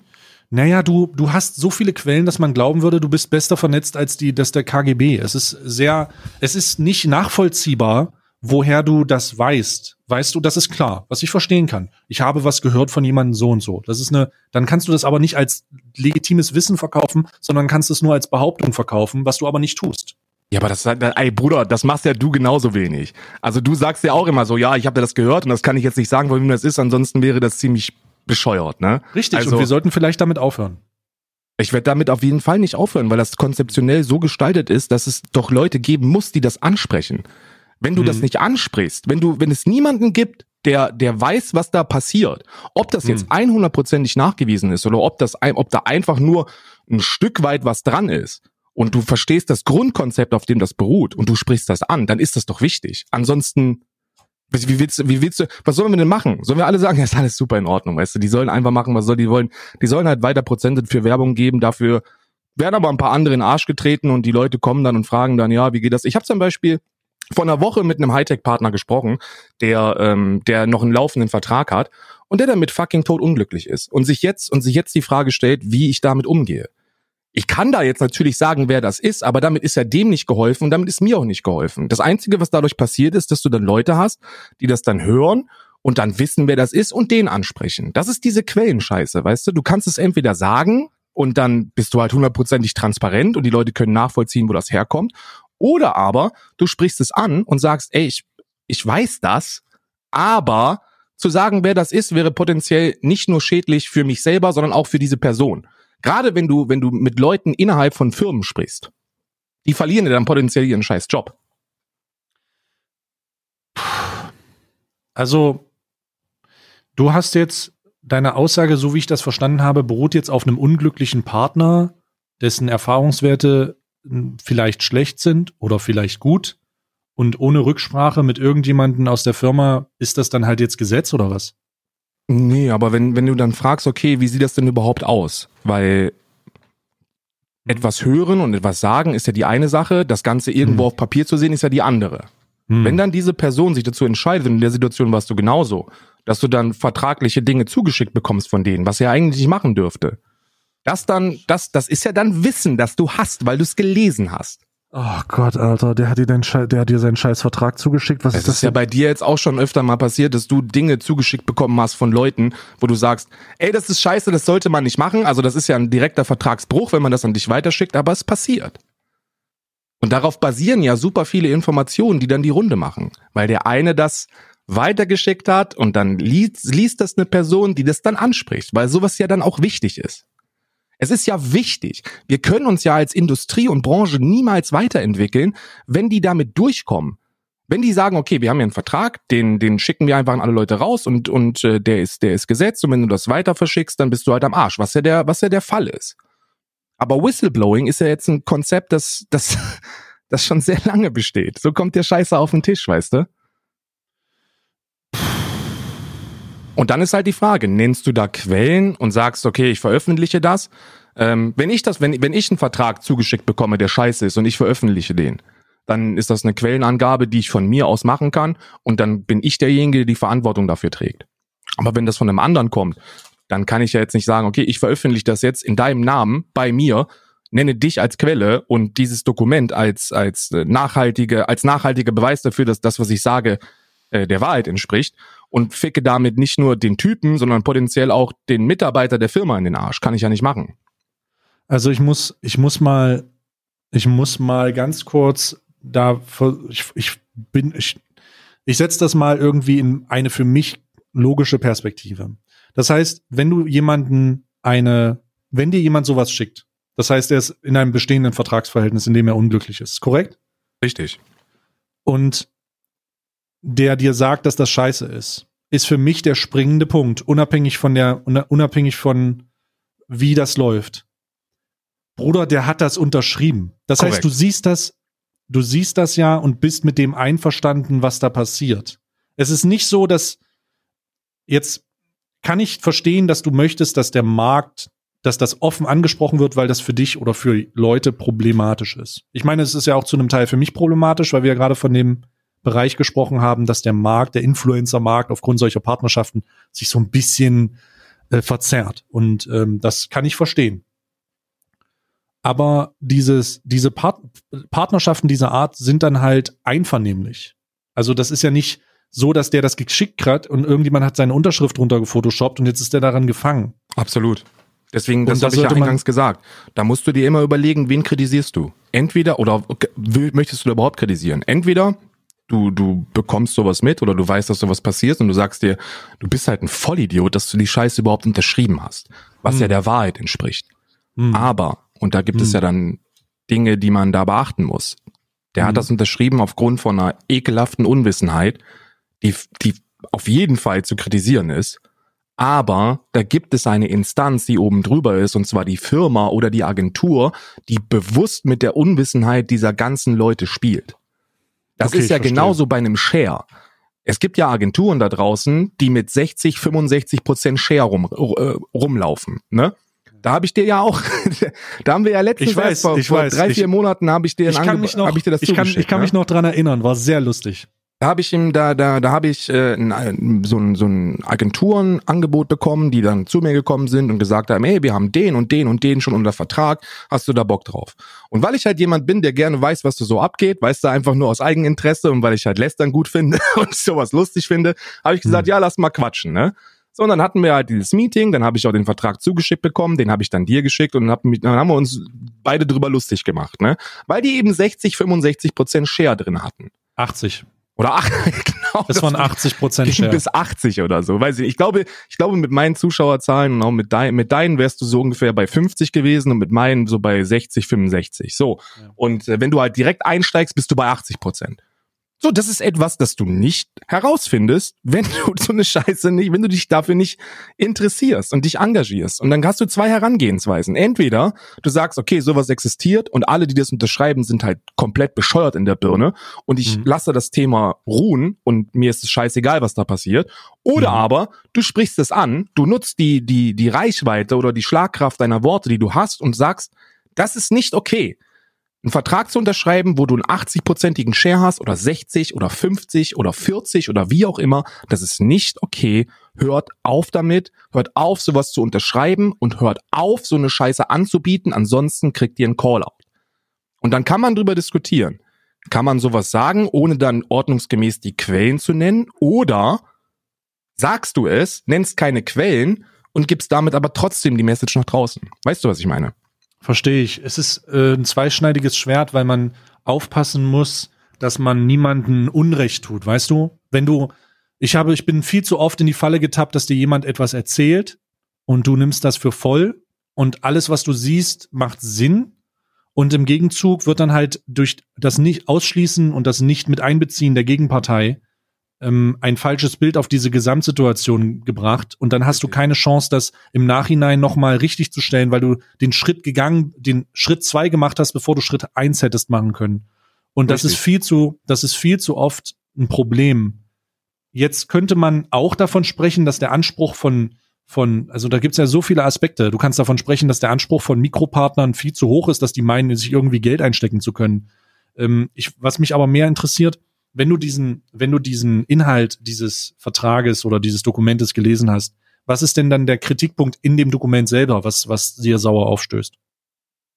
Naja, du, du hast so viele Quellen, dass man glauben würde, du bist besser vernetzt als die, das der KGB. Es ist sehr, es ist nicht nachvollziehbar, woher du das weißt. Weißt du, das ist klar, was ich verstehen kann. Ich habe was gehört von jemandem so und so. Das ist eine, dann kannst du das aber nicht als legitimes Wissen verkaufen, sondern kannst es nur als Behauptung verkaufen, was du aber nicht tust. Ja, aber das, ey Bruder, das machst ja du genauso wenig. Also du sagst ja auch immer so, ja, ich habe das gehört und das kann ich jetzt nicht sagen, wem das ist, ansonsten wäre das ziemlich bescheuert, ne? Richtig, also, und wir sollten vielleicht damit aufhören. Ich werde damit auf jeden Fall nicht aufhören, weil das konzeptionell so gestaltet ist, dass es doch Leute geben muss, die das ansprechen. Wenn du hm. das nicht ansprichst, wenn du, wenn es niemanden gibt, der, der weiß, was da passiert, ob das jetzt 100%ig hm. nachgewiesen ist oder ob das, ob da einfach nur ein Stück weit was dran ist und du verstehst das Grundkonzept, auf dem das beruht und du sprichst das an, dann ist das doch wichtig. Ansonsten, wie willst du, wie willst du, was sollen wir denn machen? Sollen wir alle sagen, ja, ist alles super in Ordnung, weißt du, die sollen einfach machen, was soll die wollen, die sollen halt weiter Prozente für Werbung geben, dafür werden aber ein paar andere in den Arsch getreten und die Leute kommen dann und fragen dann, ja, wie geht das? Ich habe zum Beispiel vor einer Woche mit einem Hightech-Partner gesprochen, der, ähm, der noch einen laufenden Vertrag hat und der damit fucking tot unglücklich ist und sich jetzt und sich jetzt die Frage stellt, wie ich damit umgehe. Ich kann da jetzt natürlich sagen, wer das ist, aber damit ist ja dem nicht geholfen und damit ist mir auch nicht geholfen. Das Einzige, was dadurch passiert ist, dass du dann Leute hast, die das dann hören und dann wissen, wer das ist und den ansprechen. Das ist diese Quellenscheiße, weißt du? Du kannst es entweder sagen und dann bist du halt hundertprozentig transparent und die Leute können nachvollziehen, wo das herkommt. Oder aber du sprichst es an und sagst, ey, ich, ich weiß das, aber zu sagen, wer das ist, wäre potenziell nicht nur schädlich für mich selber, sondern auch für diese Person. Gerade wenn du, wenn du mit Leuten innerhalb von Firmen sprichst, die verlieren dir dann potenziell ihren scheiß Job. Also, du hast jetzt deine Aussage, so wie ich das verstanden habe, beruht jetzt auf einem unglücklichen Partner, dessen Erfahrungswerte vielleicht schlecht sind oder vielleicht gut. Und ohne Rücksprache mit irgendjemanden aus der Firma ist das dann halt jetzt Gesetz oder was? Nee, aber wenn, wenn du dann fragst, okay, wie sieht das denn überhaupt aus? Weil etwas hören und etwas sagen ist ja die eine Sache, das Ganze irgendwo hm. auf Papier zu sehen ist ja die andere. Hm. Wenn dann diese Person sich dazu entscheidet, und in der Situation warst du genauso, dass du dann vertragliche Dinge zugeschickt bekommst von denen, was er eigentlich nicht machen dürfte, das dann, das, das ist ja dann Wissen, das du hast, weil du es gelesen hast. Oh Gott, Alter, der hat dir den Schei der hat dir seinen scheiß Vertrag zugeschickt. Was es ist das? ist ja bei dir jetzt auch schon öfter mal passiert, dass du Dinge zugeschickt bekommen hast von Leuten, wo du sagst, ey, das ist scheiße, das sollte man nicht machen. Also das ist ja ein direkter Vertragsbruch, wenn man das an dich weiterschickt, aber es passiert. Und darauf basieren ja super viele Informationen, die dann die Runde machen. Weil der eine das weitergeschickt hat und dann liest, liest das eine Person, die das dann anspricht, weil sowas ja dann auch wichtig ist. Es ist ja wichtig. Wir können uns ja als Industrie und Branche niemals weiterentwickeln, wenn die damit durchkommen. Wenn die sagen, okay, wir haben ja einen Vertrag, den, den schicken wir einfach an alle Leute raus und, und äh, der ist, der ist gesetzt und wenn du das weiter verschickst, dann bist du halt am Arsch, was ja der, was ja der Fall ist. Aber Whistleblowing ist ja jetzt ein Konzept, das, das, das schon sehr lange besteht. So kommt der Scheiße auf den Tisch, weißt du? Und dann ist halt die Frage, nennst du da Quellen und sagst, okay, ich veröffentliche das? Ähm, wenn ich das, wenn, wenn ich einen Vertrag zugeschickt bekomme, der scheiße ist und ich veröffentliche den, dann ist das eine Quellenangabe, die ich von mir aus machen kann und dann bin ich derjenige, der die Verantwortung dafür trägt. Aber wenn das von einem anderen kommt, dann kann ich ja jetzt nicht sagen, okay, ich veröffentliche das jetzt in deinem Namen bei mir, nenne dich als Quelle und dieses Dokument als als nachhaltige als nachhaltiger Beweis dafür, dass das, was ich sage, äh, der Wahrheit entspricht und ficke damit nicht nur den Typen, sondern potenziell auch den Mitarbeiter der Firma in den Arsch. Kann ich ja nicht machen. Also ich muss, ich muss mal, ich muss mal ganz kurz da, ich, ich bin, ich, ich setze das mal irgendwie in eine für mich logische Perspektive. Das heißt, wenn du jemanden eine, wenn dir jemand sowas schickt, das heißt, er ist in einem bestehenden Vertragsverhältnis, in dem er unglücklich ist, korrekt? Richtig. Und der dir sagt, dass das scheiße ist, ist für mich der springende Punkt, unabhängig von der, unabhängig von wie das läuft. Bruder, der hat das unterschrieben. Das Korrekt. heißt, du siehst das, du siehst das ja und bist mit dem einverstanden, was da passiert. Es ist nicht so, dass jetzt kann ich verstehen, dass du möchtest, dass der Markt, dass das offen angesprochen wird, weil das für dich oder für Leute problematisch ist. Ich meine, es ist ja auch zu einem Teil für mich problematisch, weil wir ja gerade von dem Bereich gesprochen haben, dass der Markt, der Influencer-Markt aufgrund solcher Partnerschaften sich so ein bisschen äh, verzerrt. Und ähm, das kann ich verstehen. Aber dieses, diese Part Partnerschaften dieser Art sind dann halt einvernehmlich. Also das ist ja nicht so, dass der das geschickt hat und irgendjemand hat seine Unterschrift runter gefotoshoppt und jetzt ist der daran gefangen. Absolut. Deswegen, das, das habe ich ja eingangs gesagt. Da musst du dir immer überlegen, wen kritisierst du. Entweder, oder möchtest du überhaupt kritisieren? Entweder du, du bekommst sowas mit oder du weißt, dass sowas passiert und du sagst dir, du bist halt ein Vollidiot, dass du die Scheiße überhaupt unterschrieben hast. Was hm. ja der Wahrheit entspricht. Hm. Aber, und da gibt hm. es ja dann Dinge, die man da beachten muss. Der hat hm. das unterschrieben aufgrund von einer ekelhaften Unwissenheit, die, die auf jeden Fall zu kritisieren ist. Aber da gibt es eine Instanz, die oben drüber ist, und zwar die Firma oder die Agentur, die bewusst mit der Unwissenheit dieser ganzen Leute spielt. Das okay, ist ja genauso bei einem Share. Es gibt ja Agenturen da draußen, die mit 60, 65 Prozent Share rum, äh, rumlaufen. Ne? Da habe ich dir ja auch, da haben wir ja letztens ich weiß, vor, ich vor weiß, drei, vier ich, Monaten habe ich dir, ich kann mich noch, hab ich dir das ich kann, ich kann ne? mich noch dran erinnern, war sehr lustig. Da habe ich ihm, da, da, da habe ich äh, ein, so ein, so ein Agenturenangebot bekommen, die dann zu mir gekommen sind und gesagt haben, hey, wir haben den und den und den schon unter Vertrag, hast du da Bock drauf? Und weil ich halt jemand bin, der gerne weiß, was da so abgeht, weißt du, einfach nur aus Eigeninteresse und weil ich halt Lästern gut finde und sowas lustig finde, habe ich gesagt, hm. ja, lass mal quatschen, ne? So, und dann hatten wir halt dieses Meeting, dann habe ich auch den Vertrag zugeschickt bekommen, den habe ich dann dir geschickt und hab, dann haben wir uns beide drüber lustig gemacht, ne? Weil die eben 60, 65 Prozent Share drin hatten. 80. Oder ach, genau. Das waren 80 Prozent Share. Bis 80 oder so. Weiß ich. Ich glaube, ich glaube, mit meinen Zuschauerzahlen und auch mit, dein, mit deinen wärst du so ungefähr bei 50 gewesen und mit meinen so bei 60, 65. So. Ja. Und äh, wenn du halt direkt einsteigst, bist du bei 80 Prozent. So, das ist etwas, das du nicht herausfindest, wenn du so eine Scheiße nicht, wenn du dich dafür nicht interessierst und dich engagierst. Und dann hast du zwei Herangehensweisen. Entweder du sagst, okay, sowas existiert und alle, die das unterschreiben, sind halt komplett bescheuert in der Birne und ich mhm. lasse das Thema ruhen und mir ist es scheißegal, was da passiert. Oder mhm. aber du sprichst es an, du nutzt die, die, die Reichweite oder die Schlagkraft deiner Worte, die du hast und sagst, das ist nicht okay einen Vertrag zu unterschreiben, wo du einen 80-prozentigen Share hast oder 60 oder 50 oder 40 oder wie auch immer, das ist nicht okay. Hört auf damit, hört auf, sowas zu unterschreiben und hört auf, so eine Scheiße anzubieten, ansonsten kriegt ihr einen Callout. Und dann kann man drüber diskutieren. Kann man sowas sagen, ohne dann ordnungsgemäß die Quellen zu nennen? Oder sagst du es, nennst keine Quellen und gibst damit aber trotzdem die Message nach draußen? Weißt du, was ich meine? Verstehe ich. Es ist äh, ein zweischneidiges Schwert, weil man aufpassen muss, dass man niemanden Unrecht tut, weißt du? Wenn du, ich habe, ich bin viel zu oft in die Falle getappt, dass dir jemand etwas erzählt und du nimmst das für voll und alles, was du siehst, macht Sinn. Und im Gegenzug wird dann halt durch das nicht ausschließen und das nicht mit einbeziehen der Gegenpartei ähm, ein falsches Bild auf diese Gesamtsituation gebracht und dann hast du keine Chance, das im Nachhinein nochmal richtig zu stellen, weil du den Schritt gegangen, den Schritt zwei gemacht hast, bevor du Schritt eins hättest machen können. Und richtig. das ist viel zu, das ist viel zu oft ein Problem. Jetzt könnte man auch davon sprechen, dass der Anspruch von von, also da gibt's ja so viele Aspekte. Du kannst davon sprechen, dass der Anspruch von Mikropartnern viel zu hoch ist, dass die meinen, sich irgendwie Geld einstecken zu können. Ähm, ich, was mich aber mehr interessiert, wenn du diesen, wenn du diesen Inhalt dieses Vertrages oder dieses Dokumentes gelesen hast, was ist denn dann der Kritikpunkt in dem Dokument selber, was, was dir sauer aufstößt?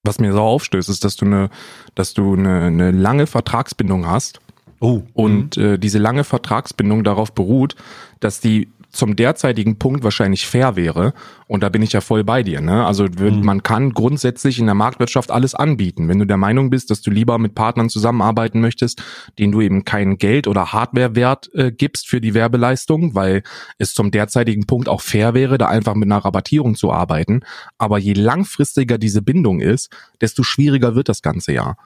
Was mir sauer aufstößt, ist, dass du eine, dass du eine, eine lange Vertragsbindung hast. Oh. Und mhm. äh, diese lange Vertragsbindung darauf beruht, dass die zum derzeitigen Punkt wahrscheinlich fair wäre. Und da bin ich ja voll bei dir. Ne? Also mhm. man kann grundsätzlich in der Marktwirtschaft alles anbieten. Wenn du der Meinung bist, dass du lieber mit Partnern zusammenarbeiten möchtest, denen du eben kein Geld oder Hardwarewert äh, gibst für die Werbeleistung, weil es zum derzeitigen Punkt auch fair wäre, da einfach mit einer Rabattierung zu arbeiten. Aber je langfristiger diese Bindung ist, desto schwieriger wird das ganze Jahr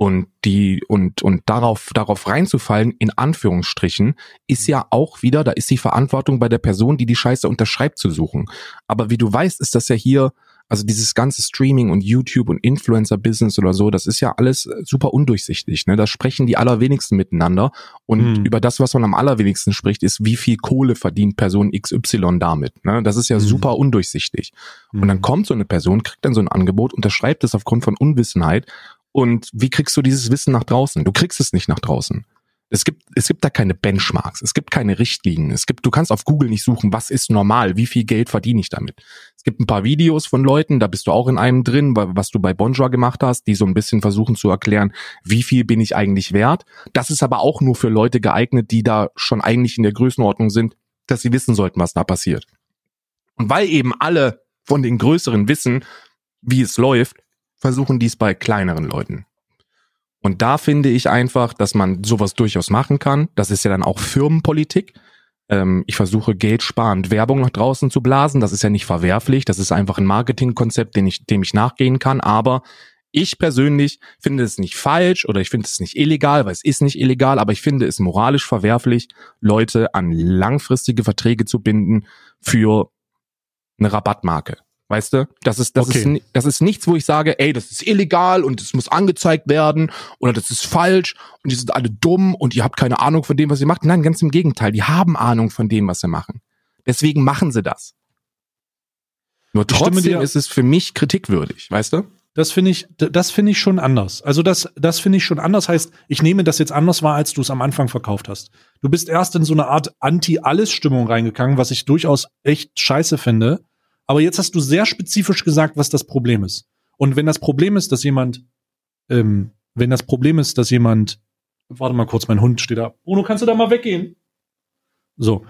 und die und und darauf darauf reinzufallen in Anführungsstrichen ist ja auch wieder da ist die Verantwortung bei der Person die die Scheiße unterschreibt zu suchen aber wie du weißt ist das ja hier also dieses ganze Streaming und YouTube und Influencer Business oder so das ist ja alles super undurchsichtig ne da sprechen die allerwenigsten miteinander und hm. über das was man am allerwenigsten spricht ist wie viel Kohle verdient Person XY damit ne das ist ja hm. super undurchsichtig hm. und dann hm. kommt so eine Person kriegt dann so ein Angebot unterschreibt es aufgrund von Unwissenheit und wie kriegst du dieses Wissen nach draußen? Du kriegst es nicht nach draußen. Es gibt, es gibt da keine Benchmarks, es gibt keine Richtlinien. Es gibt, du kannst auf Google nicht suchen, was ist normal, wie viel Geld verdiene ich damit. Es gibt ein paar Videos von Leuten, da bist du auch in einem drin, was du bei Bonjour gemacht hast, die so ein bisschen versuchen zu erklären, wie viel bin ich eigentlich wert. Das ist aber auch nur für Leute geeignet, die da schon eigentlich in der Größenordnung sind, dass sie wissen sollten, was da passiert. Und weil eben alle von den Größeren wissen, wie es läuft, versuchen dies bei kleineren Leuten. Und da finde ich einfach, dass man sowas durchaus machen kann. Das ist ja dann auch Firmenpolitik. Ähm, ich versuche geldsparend Werbung nach draußen zu blasen. Das ist ja nicht verwerflich. Das ist einfach ein Marketingkonzept, den ich, dem ich nachgehen kann. Aber ich persönlich finde es nicht falsch oder ich finde es nicht illegal, weil es ist nicht illegal, aber ich finde es moralisch verwerflich, Leute an langfristige Verträge zu binden für eine Rabattmarke. Weißt du? Das ist, das okay. ist, das ist nichts, wo ich sage, ey, das ist illegal und es muss angezeigt werden oder das ist falsch und die sind alle dumm und ihr habt keine Ahnung von dem, was ihr macht. Nein, ganz im Gegenteil. Die haben Ahnung von dem, was sie machen. Deswegen machen sie das. Nur trotzdem ist es für mich kritikwürdig, weißt du? Das finde ich, das finde ich schon anders. Also das, das finde ich schon anders. Heißt, ich nehme das jetzt anders wahr, als du es am Anfang verkauft hast. Du bist erst in so eine Art Anti-Alles-Stimmung reingegangen, was ich durchaus echt scheiße finde aber jetzt hast du sehr spezifisch gesagt, was das Problem ist. Und wenn das Problem ist, dass jemand, ähm, wenn das Problem ist, dass jemand, warte mal kurz, mein Hund steht da. Bruno, kannst du da mal weggehen? So.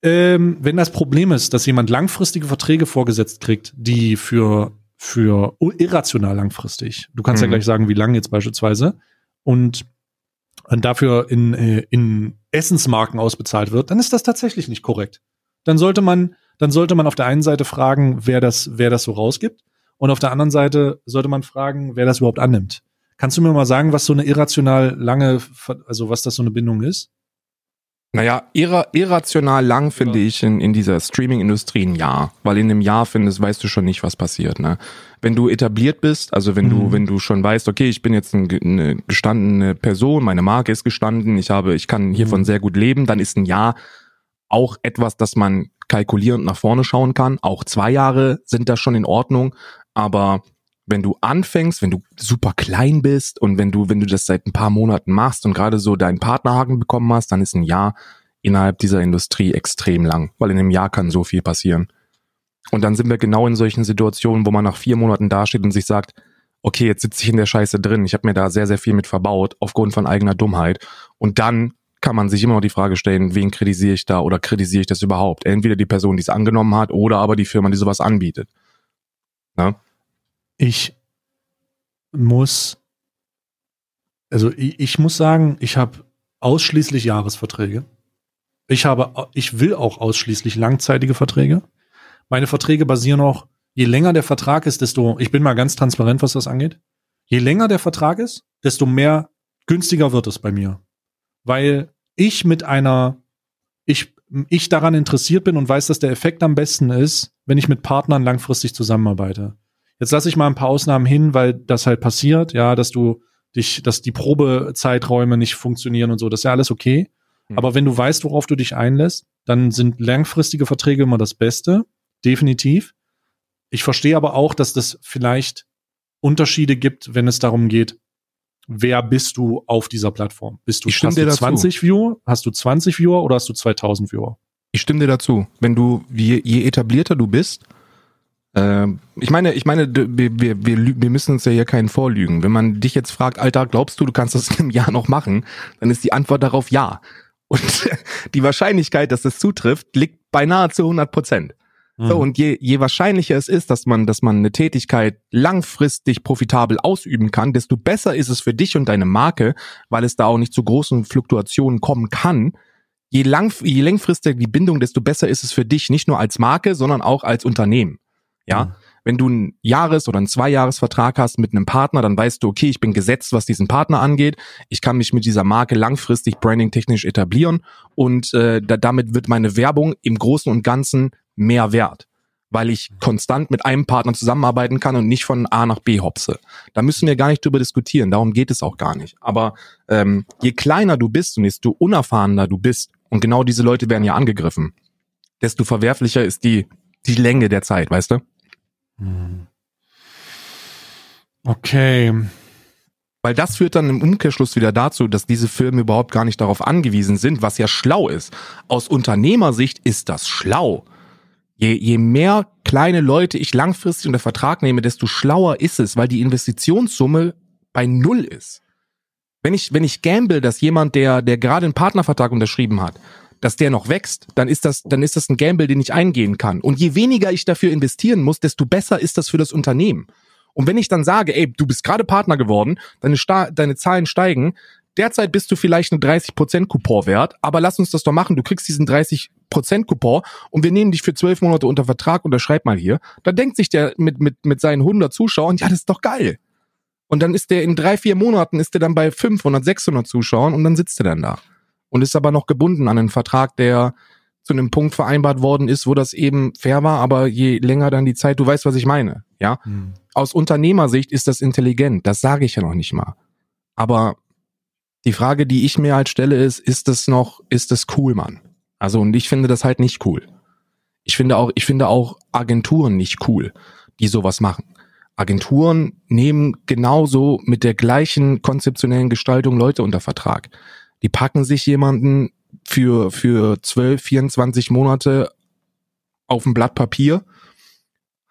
Ähm, wenn das Problem ist, dass jemand langfristige Verträge vorgesetzt kriegt, die für, für irrational langfristig, du kannst mhm. ja gleich sagen, wie lang jetzt beispielsweise, und dafür in, äh, in Essensmarken ausbezahlt wird, dann ist das tatsächlich nicht korrekt. Dann sollte man dann sollte man auf der einen Seite fragen, wer das, wer das so rausgibt. Und auf der anderen Seite sollte man fragen, wer das überhaupt annimmt. Kannst du mir mal sagen, was so eine irrational lange, also was das so eine Bindung ist? Naja, irra irrational lang finde ja. ich in, in dieser Streaming-Industrie ein Jahr, weil in einem Jahr findest, weißt du schon nicht, was passiert. Ne? Wenn du etabliert bist, also wenn mhm. du, wenn du schon weißt, okay, ich bin jetzt ein, eine gestandene Person, meine Marke ist gestanden, ich habe, ich kann hiervon mhm. sehr gut leben, dann ist ein Jahr auch etwas, das man kalkulierend nach vorne schauen kann. Auch zwei Jahre sind da schon in Ordnung, aber wenn du anfängst, wenn du super klein bist und wenn du, wenn du das seit ein paar Monaten machst und gerade so deinen Partnerhaken bekommen hast, dann ist ein Jahr innerhalb dieser Industrie extrem lang, weil in einem Jahr kann so viel passieren. Und dann sind wir genau in solchen Situationen, wo man nach vier Monaten dasteht und sich sagt, okay, jetzt sitze ich in der Scheiße drin, ich habe mir da sehr, sehr viel mit verbaut, aufgrund von eigener Dummheit. Und dann kann man sich immer noch die Frage stellen, wen kritisiere ich da oder kritisiere ich das überhaupt? Entweder die Person, die es angenommen hat, oder aber die Firma, die sowas anbietet. Ja? Ich muss, also ich, ich muss sagen, ich habe ausschließlich Jahresverträge. Ich habe, ich will auch ausschließlich langzeitige Verträge. Meine Verträge basieren auch, je länger der Vertrag ist, desto, ich bin mal ganz transparent, was das angeht. Je länger der Vertrag ist, desto mehr günstiger wird es bei mir. Weil ich mit einer, ich, ich daran interessiert bin und weiß, dass der Effekt am besten ist, wenn ich mit Partnern langfristig zusammenarbeite. Jetzt lasse ich mal ein paar Ausnahmen hin, weil das halt passiert, ja, dass du dich, dass die Probezeiträume nicht funktionieren und so, das ist ja alles okay. Mhm. Aber wenn du weißt, worauf du dich einlässt, dann sind langfristige Verträge immer das Beste, definitiv. Ich verstehe aber auch, dass das vielleicht Unterschiede gibt, wenn es darum geht, wer bist du auf dieser Plattform? Bist du, ich hast du 20 Viewer? Hast du 20 Viewer oder hast du 2000 Viewer? Ich stimme dir dazu. Wenn du, je, je etablierter du bist, äh, ich meine, ich meine, wir, wir, wir müssen uns ja hier keinen vorlügen. Wenn man dich jetzt fragt, Alter, glaubst du, du kannst das in einem Jahr noch machen? Dann ist die Antwort darauf ja. Und die Wahrscheinlichkeit, dass das zutrifft, liegt beinahe zu 100 Prozent. Mhm. So, und je, je wahrscheinlicher es ist, dass man, dass man eine Tätigkeit langfristig profitabel ausüben kann, desto besser ist es für dich und deine Marke, weil es da auch nicht zu großen Fluktuationen kommen kann. Je, lang, je längfristiger die Bindung, desto besser ist es für dich, nicht nur als Marke, sondern auch als Unternehmen. Ja. Mhm. Wenn du einen Jahres- oder einen Zweijahresvertrag hast mit einem Partner, dann weißt du, okay, ich bin gesetzt, was diesen Partner angeht. Ich kann mich mit dieser Marke langfristig branding-technisch etablieren und äh, da, damit wird meine Werbung im Großen und Ganzen mehr wert, weil ich konstant mit einem Partner zusammenarbeiten kann und nicht von A nach B hopse. Da müssen wir gar nicht drüber diskutieren, darum geht es auch gar nicht. Aber ähm, je kleiner du bist und desto unerfahrener du bist, und genau diese Leute werden ja angegriffen, desto verwerflicher ist die, die Länge der Zeit, weißt du? Hm. Okay. Weil das führt dann im Umkehrschluss wieder dazu, dass diese Firmen überhaupt gar nicht darauf angewiesen sind, was ja schlau ist. Aus Unternehmersicht ist das schlau. Je, je mehr kleine Leute ich langfristig unter Vertrag nehme, desto schlauer ist es, weil die Investitionssumme bei Null ist. Wenn ich, wenn ich gamble, dass jemand, der, der gerade einen Partnervertrag unterschrieben hat, dass der noch wächst, dann ist das, dann ist das ein Gamble, den ich eingehen kann. Und je weniger ich dafür investieren muss, desto besser ist das für das Unternehmen. Und wenn ich dann sage, ey, du bist gerade Partner geworden, deine, Sta deine Zahlen steigen, derzeit bist du vielleicht eine 30% Coupon wert, aber lass uns das doch machen. Du kriegst diesen 30% Coupon und wir nehmen dich für zwölf Monate unter Vertrag, unterschreib mal hier. Dann denkt sich der mit, mit, mit seinen 100 Zuschauern, ja, das ist doch geil. Und dann ist der in drei, vier Monaten ist der dann bei 500, 600 Zuschauern und dann sitzt er dann da. Und ist aber noch gebunden an einen Vertrag, der zu einem Punkt vereinbart worden ist, wo das eben fair war, aber je länger dann die Zeit, du weißt, was ich meine, ja? Hm. Aus Unternehmersicht ist das intelligent, das sage ich ja noch nicht mal. Aber die Frage, die ich mir halt stelle, ist, ist das noch, ist das cool, Mann? Also, und ich finde das halt nicht cool. Ich finde auch, ich finde auch Agenturen nicht cool, die sowas machen. Agenturen nehmen genauso mit der gleichen konzeptionellen Gestaltung Leute unter Vertrag. Die packen sich jemanden für, für 12, 24 Monate auf ein Blatt Papier,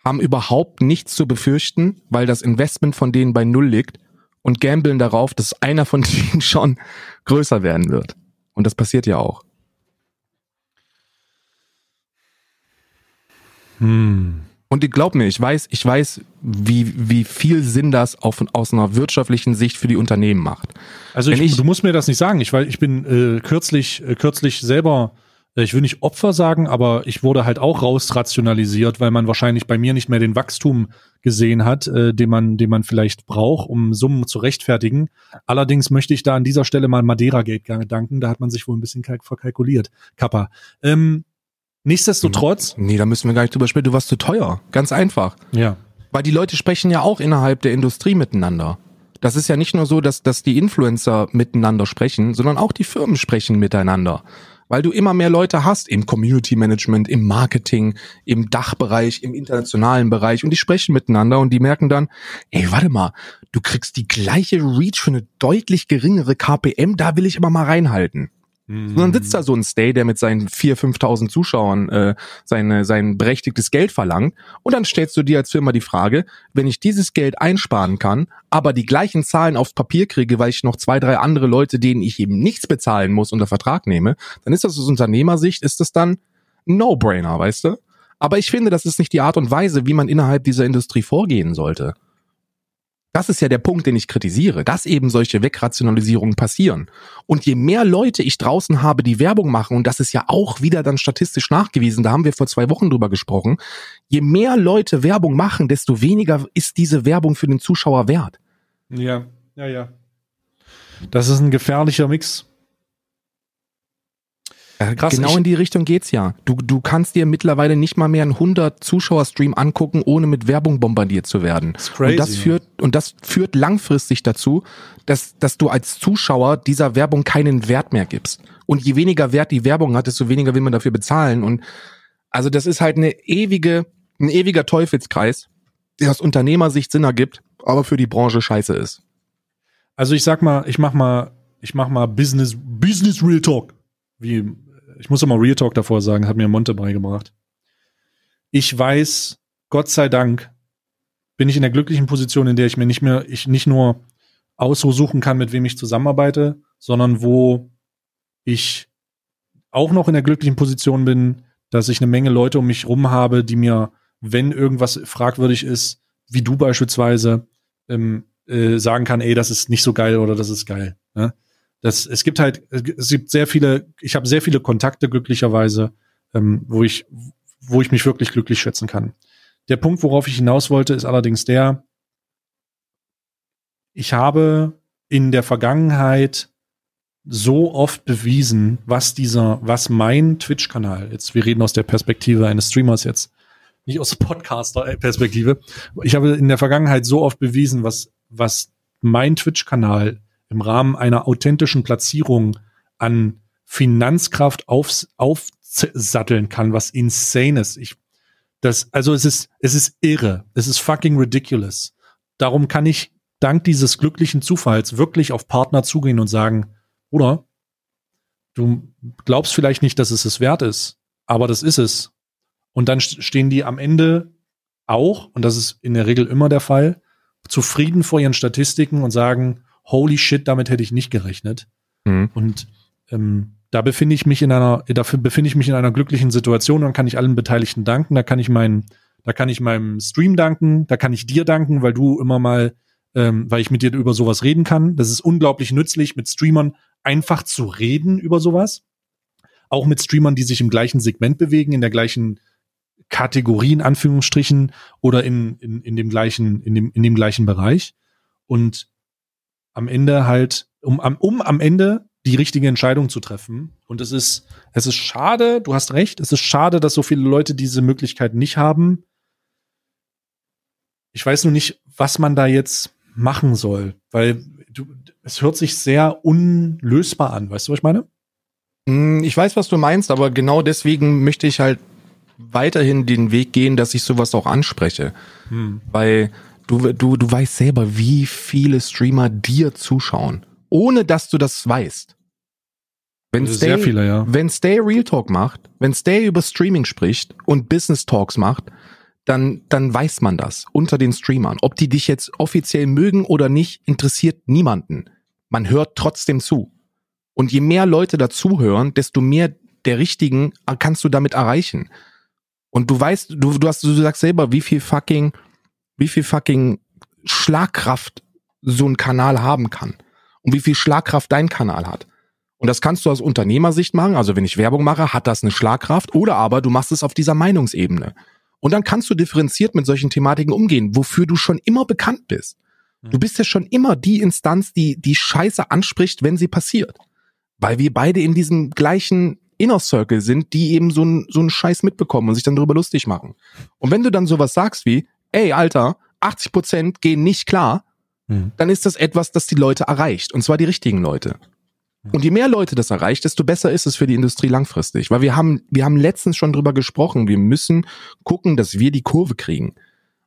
haben überhaupt nichts zu befürchten, weil das Investment von denen bei Null liegt und gambeln darauf, dass einer von denen schon größer werden wird. Und das passiert ja auch. Hm. Und ich glaub mir, ich weiß, ich weiß, wie, wie viel Sinn das auf, aus einer wirtschaftlichen Sicht für die Unternehmen macht. Also ich, ich, du musst mir das nicht sagen, ich, weil ich bin äh, kürzlich, äh, kürzlich selber, äh, ich will nicht Opfer sagen, aber ich wurde halt auch rausrationalisiert, weil man wahrscheinlich bei mir nicht mehr den Wachstum gesehen hat, äh, den man, den man vielleicht braucht, um Summen zu rechtfertigen. Allerdings möchte ich da an dieser Stelle mal Madeira Gate danken, da hat man sich wohl ein bisschen verkalkuliert. Kappa. Ähm, Nichtsdestotrotz. Nee, da müssen wir gar nicht drüber sprechen. Du warst zu teuer. Ganz einfach. Ja. Weil die Leute sprechen ja auch innerhalb der Industrie miteinander. Das ist ja nicht nur so, dass, dass die Influencer miteinander sprechen, sondern auch die Firmen sprechen miteinander. Weil du immer mehr Leute hast im Community Management, im Marketing, im Dachbereich, im internationalen Bereich und die sprechen miteinander und die merken dann, ey, warte mal, du kriegst die gleiche Reach für eine deutlich geringere KPM, da will ich aber mal reinhalten. Mhm. Und dann sitzt da so ein Stay, der mit seinen 4.000, 5.000 Zuschauern äh, seine, sein berechtigtes Geld verlangt. Und dann stellst du dir als Firma die Frage, wenn ich dieses Geld einsparen kann, aber die gleichen Zahlen aufs Papier kriege, weil ich noch zwei, drei andere Leute, denen ich eben nichts bezahlen muss, unter Vertrag nehme, dann ist das aus Unternehmersicht, ist das dann No-Brainer, weißt du? Aber ich finde, das ist nicht die Art und Weise, wie man innerhalb dieser Industrie vorgehen sollte. Das ist ja der Punkt, den ich kritisiere, dass eben solche Wegrationalisierungen passieren. Und je mehr Leute ich draußen habe, die Werbung machen, und das ist ja auch wieder dann statistisch nachgewiesen, da haben wir vor zwei Wochen drüber gesprochen, je mehr Leute Werbung machen, desto weniger ist diese Werbung für den Zuschauer wert. Ja, ja, ja. Das ist ein gefährlicher Mix. Äh, Krass, genau in die Richtung geht's ja. Du, du kannst dir mittlerweile nicht mal mehr einen 100 Zuschauer-Stream angucken, ohne mit Werbung bombardiert zu werden. Das crazy, und das führt und das führt langfristig dazu, dass dass du als Zuschauer dieser Werbung keinen Wert mehr gibst. Und je weniger Wert die Werbung hat, desto weniger will man dafür bezahlen. Und also das ist halt eine ewige, ein ewiger Teufelskreis, der aus Unternehmersicht Sinn ergibt, aber für die Branche scheiße ist. Also ich sag mal, ich mach mal, ich mach mal Business, Business Real Talk wie ich muss immer Real Talk davor sagen, hat mir Monte beigebracht. Ich weiß, Gott sei Dank, bin ich in der glücklichen Position, in der ich mir nicht mehr, ich nicht nur aussuchen kann, mit wem ich zusammenarbeite, sondern wo ich auch noch in der glücklichen Position bin, dass ich eine Menge Leute um mich rum habe, die mir, wenn irgendwas fragwürdig ist, wie du beispielsweise, ähm, äh, sagen kann, ey, das ist nicht so geil oder das ist geil. Ne? Das, es gibt halt, es gibt sehr viele, ich habe sehr viele Kontakte glücklicherweise, ähm, wo ich, wo ich mich wirklich glücklich schätzen kann. Der Punkt, worauf ich hinaus wollte, ist allerdings der, ich habe in der Vergangenheit so oft bewiesen, was dieser, was mein Twitch-Kanal, jetzt, wir reden aus der Perspektive eines Streamers jetzt, nicht aus Podcaster-Perspektive. Ich habe in der Vergangenheit so oft bewiesen, was, was mein Twitch-Kanal im Rahmen einer authentischen Platzierung an Finanzkraft aufs, aufsatteln kann, was insane ist. Ich, das, also es ist, es ist irre. Es ist fucking ridiculous. Darum kann ich dank dieses glücklichen Zufalls wirklich auf Partner zugehen und sagen, oder du glaubst vielleicht nicht, dass es es wert ist, aber das ist es. Und dann stehen die am Ende auch, und das ist in der Regel immer der Fall, zufrieden vor ihren Statistiken und sagen, holy shit, damit hätte ich nicht gerechnet. Mhm. Und ähm, da befinde ich mich in einer, dafür befinde ich mich in einer glücklichen Situation, dann kann ich allen Beteiligten danken, da kann ich meinen, da kann ich meinem Stream danken, da kann ich dir danken, weil du immer mal, ähm, weil ich mit dir über sowas reden kann. Das ist unglaublich nützlich, mit Streamern einfach zu reden über sowas. Auch mit Streamern, die sich im gleichen Segment bewegen, in der gleichen Kategorie in Anführungsstrichen oder in, in, in dem gleichen, in dem, in dem gleichen Bereich. Und am Ende halt, um, um am Ende die richtige Entscheidung zu treffen. Und es ist, es ist schade, du hast recht, es ist schade, dass so viele Leute diese Möglichkeit nicht haben. Ich weiß nur nicht, was man da jetzt machen soll, weil du, es hört sich sehr unlösbar an. Weißt du, was ich meine? Hm, ich weiß, was du meinst, aber genau deswegen möchte ich halt weiterhin den Weg gehen, dass ich sowas auch anspreche. Hm. Weil du, du, du weißt selber, wie viele Streamer dir zuschauen, ohne dass du das weißt. Wenn Stay, sehr viele, ja. Wenn Stay Real Talk macht, wenn Stay über Streaming spricht und Business Talks macht, dann, dann weiß man das unter den Streamern. Ob die dich jetzt offiziell mögen oder nicht, interessiert niemanden. Man hört trotzdem zu. Und je mehr Leute dazuhören, desto mehr der richtigen kannst du damit erreichen. Und du weißt, du, du hast, du sagst selber, wie viel fucking, wie viel fucking Schlagkraft so ein Kanal haben kann. Und wie viel Schlagkraft dein Kanal hat. Und das kannst du aus Unternehmersicht machen. Also wenn ich Werbung mache, hat das eine Schlagkraft. Oder aber du machst es auf dieser Meinungsebene. Und dann kannst du differenziert mit solchen Thematiken umgehen, wofür du schon immer bekannt bist. Mhm. Du bist ja schon immer die Instanz, die die Scheiße anspricht, wenn sie passiert. Weil wir beide in diesem gleichen Inner Circle sind, die eben so einen so einen Scheiß mitbekommen und sich dann darüber lustig machen. Und wenn du dann sowas sagst wie, ey, Alter, 80 Prozent gehen nicht klar, mhm. dann ist das etwas, das die Leute erreicht. Und zwar die richtigen Leute. Und je mehr Leute das erreicht, desto besser ist es für die Industrie langfristig. Weil wir haben, wir haben letztens schon drüber gesprochen. Wir müssen gucken, dass wir die Kurve kriegen.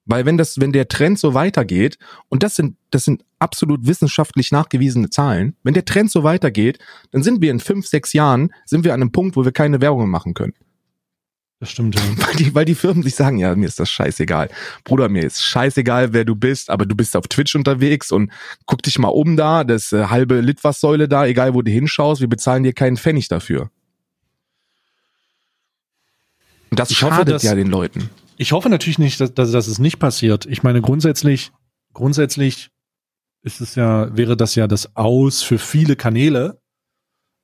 Weil wenn das, wenn der Trend so weitergeht, und das sind, das sind absolut wissenschaftlich nachgewiesene Zahlen, wenn der Trend so weitergeht, dann sind wir in fünf, sechs Jahren, sind wir an einem Punkt, wo wir keine Werbung machen können. Das stimmt, ja. Weil die, weil die Firmen sich sagen, ja, mir ist das scheißegal. Bruder, mir ist scheißegal, wer du bist, aber du bist auf Twitch unterwegs und guck dich mal um da, das äh, halbe Litfaßsäule da, egal wo du hinschaust, wir bezahlen dir keinen Pfennig dafür. Und das ich schadet hoffe, dass, ja den Leuten. Ich hoffe natürlich nicht, dass, dass, dass es nicht passiert. Ich meine, grundsätzlich, grundsätzlich ist es ja, wäre das ja das Aus für viele Kanäle,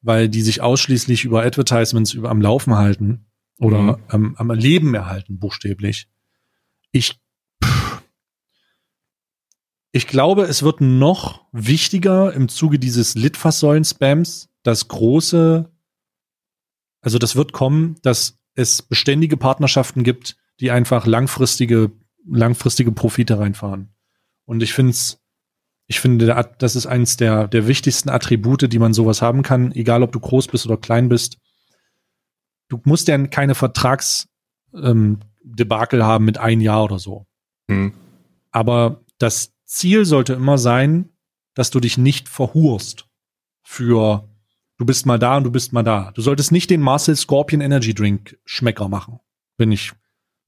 weil die sich ausschließlich über Advertisements über am Laufen halten oder mhm. am, am Leben erhalten, buchstäblich. Ich, ich glaube, es wird noch wichtiger im Zuge dieses Litfaßsäulen-Spams, das große, also das wird kommen, dass es beständige Partnerschaften gibt, die einfach langfristige, langfristige Profite reinfahren. Und ich finde es, ich finde, das ist eins der, der wichtigsten Attribute, die man sowas haben kann, egal ob du groß bist oder klein bist. Du musst ja keine Vertragsdebakel ähm, haben mit ein Jahr oder so. Mhm. Aber das Ziel sollte immer sein, dass du dich nicht verhurst für du bist mal da und du bist mal da. Du solltest nicht den Marcel Scorpion Energy Drink Schmecker machen, wenn ich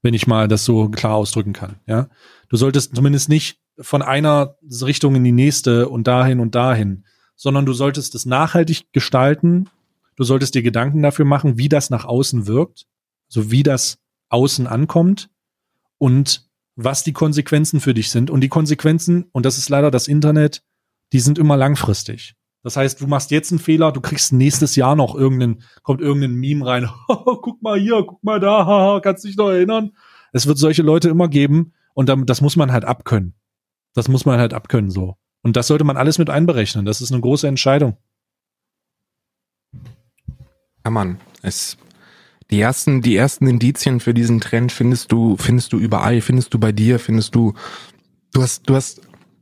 wenn ich mal das so klar ausdrücken kann. Ja, du solltest zumindest nicht von einer Richtung in die nächste und dahin und dahin, sondern du solltest es nachhaltig gestalten. Du solltest dir Gedanken dafür machen, wie das nach außen wirkt, so wie das außen ankommt und was die Konsequenzen für dich sind. Und die Konsequenzen, und das ist leider das Internet, die sind immer langfristig. Das heißt, du machst jetzt einen Fehler, du kriegst nächstes Jahr noch irgendeinen, kommt irgendein Meme rein. guck mal hier, guck mal da, kannst dich noch erinnern? Es wird solche Leute immer geben und das muss man halt abkönnen. Das muss man halt abkönnen so. Und das sollte man alles mit einberechnen. Das ist eine große Entscheidung. Ja, Mann. Es, die ersten, die ersten Indizien für diesen Trend findest du, findest du überall, findest du bei dir, findest du, du hast, du hast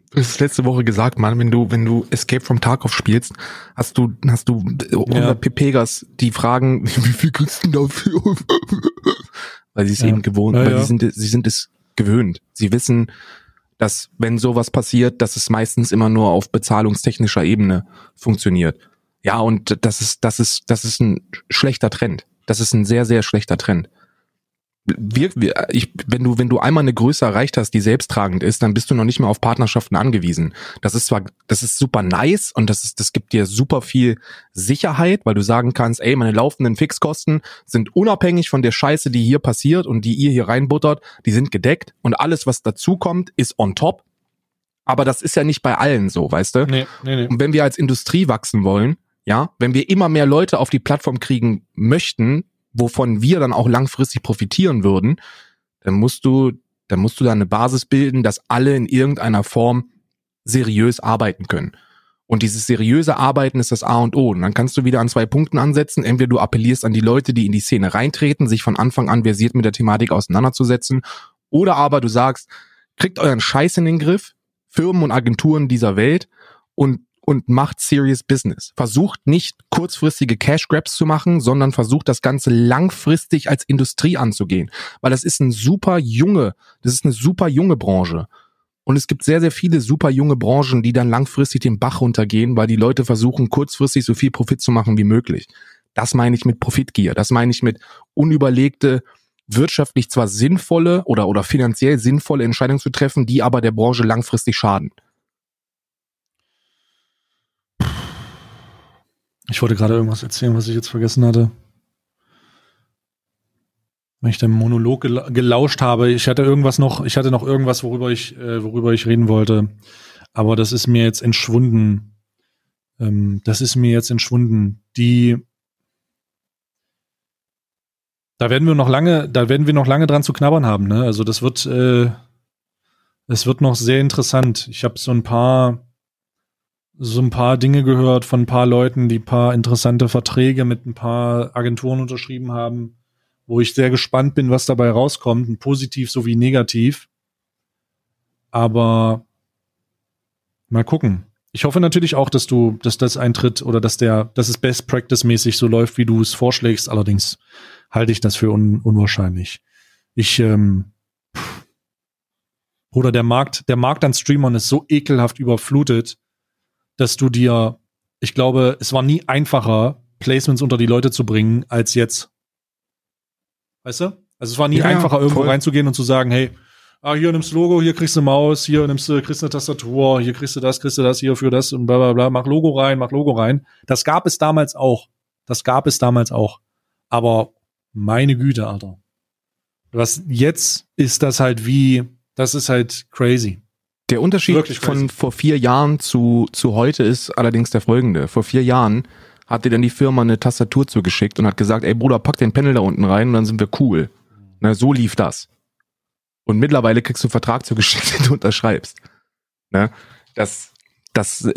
das ist letzte Woche gesagt, Mann, wenn du, wenn du Escape from Tarkov spielst, hast du, hast du 100 ja. PPGers, die fragen, wie viel kriegst du dafür? weil sie es ja. eben gewohnt, ja, weil sie sind, sie sind es gewöhnt. Sie wissen, dass wenn sowas passiert, dass es meistens immer nur auf bezahlungstechnischer Ebene funktioniert. Ja, und das ist, das ist, das ist ein schlechter Trend. Das ist ein sehr, sehr schlechter Trend wir, wir, ich, wenn du, wenn du einmal eine Größe erreicht hast, die selbsttragend ist, dann bist du noch nicht mehr auf Partnerschaften angewiesen. Das ist zwar, das ist super nice und das ist, das gibt dir super viel Sicherheit, weil du sagen kannst, ey, meine laufenden Fixkosten sind unabhängig von der Scheiße, die hier passiert und die ihr hier reinbuttert, die sind gedeckt und alles, was dazukommt, ist on top. Aber das ist ja nicht bei allen so, weißt du? Nee, nee, nee. Und wenn wir als Industrie wachsen wollen, ja, wenn wir immer mehr Leute auf die Plattform kriegen möchten, wovon wir dann auch langfristig profitieren würden, dann musst du, dann musst du da eine Basis bilden, dass alle in irgendeiner Form seriös arbeiten können. Und dieses seriöse Arbeiten ist das A und O. Und dann kannst du wieder an zwei Punkten ansetzen. Entweder du appellierst an die Leute, die in die Szene reintreten, sich von Anfang an versiert mit der Thematik auseinanderzusetzen. Oder aber du sagst, kriegt euren Scheiß in den Griff, Firmen und Agenturen dieser Welt und und macht serious Business. Versucht nicht kurzfristige Cash Grabs zu machen, sondern versucht das Ganze langfristig als Industrie anzugehen. Weil das ist ein super junge, das ist eine super junge Branche. Und es gibt sehr, sehr viele super junge Branchen, die dann langfristig den Bach runtergehen, weil die Leute versuchen, kurzfristig so viel Profit zu machen wie möglich. Das meine ich mit Profitgier. Das meine ich mit unüberlegte, wirtschaftlich zwar sinnvolle oder, oder finanziell sinnvolle Entscheidungen zu treffen, die aber der Branche langfristig schaden. Ich wollte gerade irgendwas erzählen, was ich jetzt vergessen hatte. Wenn ich dem Monolog gelauscht habe, ich hatte irgendwas noch, ich hatte noch irgendwas, worüber ich, äh, worüber ich reden wollte. Aber das ist mir jetzt entschwunden. Ähm, das ist mir jetzt entschwunden. Die, da werden wir noch lange, da werden wir noch lange dran zu knabbern haben. Ne? Also das wird, äh, es wird noch sehr interessant. Ich habe so ein paar so ein paar Dinge gehört von ein paar Leuten, die ein paar interessante Verträge mit ein paar Agenturen unterschrieben haben, wo ich sehr gespannt bin, was dabei rauskommt, positiv sowie negativ. Aber mal gucken. Ich hoffe natürlich auch, dass du, dass das eintritt oder dass der, dass es Best Practice mäßig so läuft, wie du es vorschlägst. Allerdings halte ich das für un, unwahrscheinlich. Ich, ähm, oder der Markt, der Markt an Streamern ist so ekelhaft überflutet, dass du dir, ich glaube, es war nie einfacher, Placements unter die Leute zu bringen, als jetzt. Weißt du? Also es war nie ja, einfacher, irgendwo voll. reinzugehen und zu sagen, hey, ah, hier nimmst du Logo, hier kriegst du Maus, hier nimmst du, kriegst eine Tastatur, hier kriegst du das, kriegst du das, hier für das und bla bla bla, mach Logo rein, mach Logo rein. Das gab es damals auch. Das gab es damals auch. Aber meine Güte, Alter. Was jetzt ist das halt wie, das ist halt crazy. Der Unterschied von vor vier Jahren zu, zu heute ist allerdings der folgende. Vor vier Jahren hat dir dann die Firma eine Tastatur zugeschickt und hat gesagt, ey Bruder, pack den Panel da unten rein und dann sind wir cool. Na, so lief das. Und mittlerweile kriegst du einen Vertrag zugeschickt, den du unterschreibst. Ne? Das, das,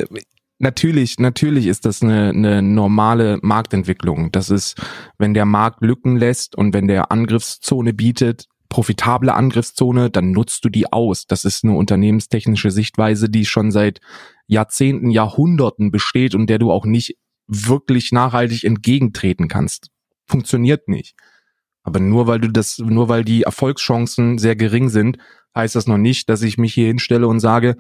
natürlich, natürlich ist das eine, eine normale Marktentwicklung. Das ist, wenn der Markt Lücken lässt und wenn der Angriffszone bietet, profitable Angriffszone, dann nutzt du die aus. Das ist eine unternehmenstechnische Sichtweise, die schon seit Jahrzehnten, Jahrhunderten besteht und der du auch nicht wirklich nachhaltig entgegentreten kannst. Funktioniert nicht. Aber nur weil du das, nur weil die Erfolgschancen sehr gering sind, heißt das noch nicht, dass ich mich hier hinstelle und sage,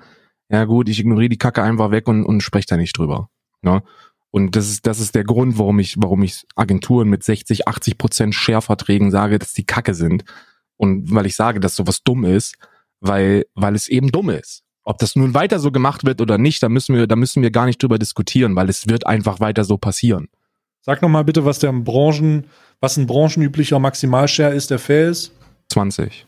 ja gut, ich ignoriere die Kacke einfach weg und, und spreche da nicht drüber. Ne? Und das ist, das ist der Grund, warum ich, warum ich Agenturen mit 60, 80 Prozent Share-Verträgen sage, dass die Kacke sind. Und weil ich sage, dass sowas dumm ist, weil, weil es eben dumm ist. Ob das nun weiter so gemacht wird oder nicht, da müssen wir, da müssen wir gar nicht drüber diskutieren, weil es wird einfach weiter so passieren. Sag noch mal bitte, was der Branchen, was ein branchenüblicher Maximalshare ist, der fair ist. 20.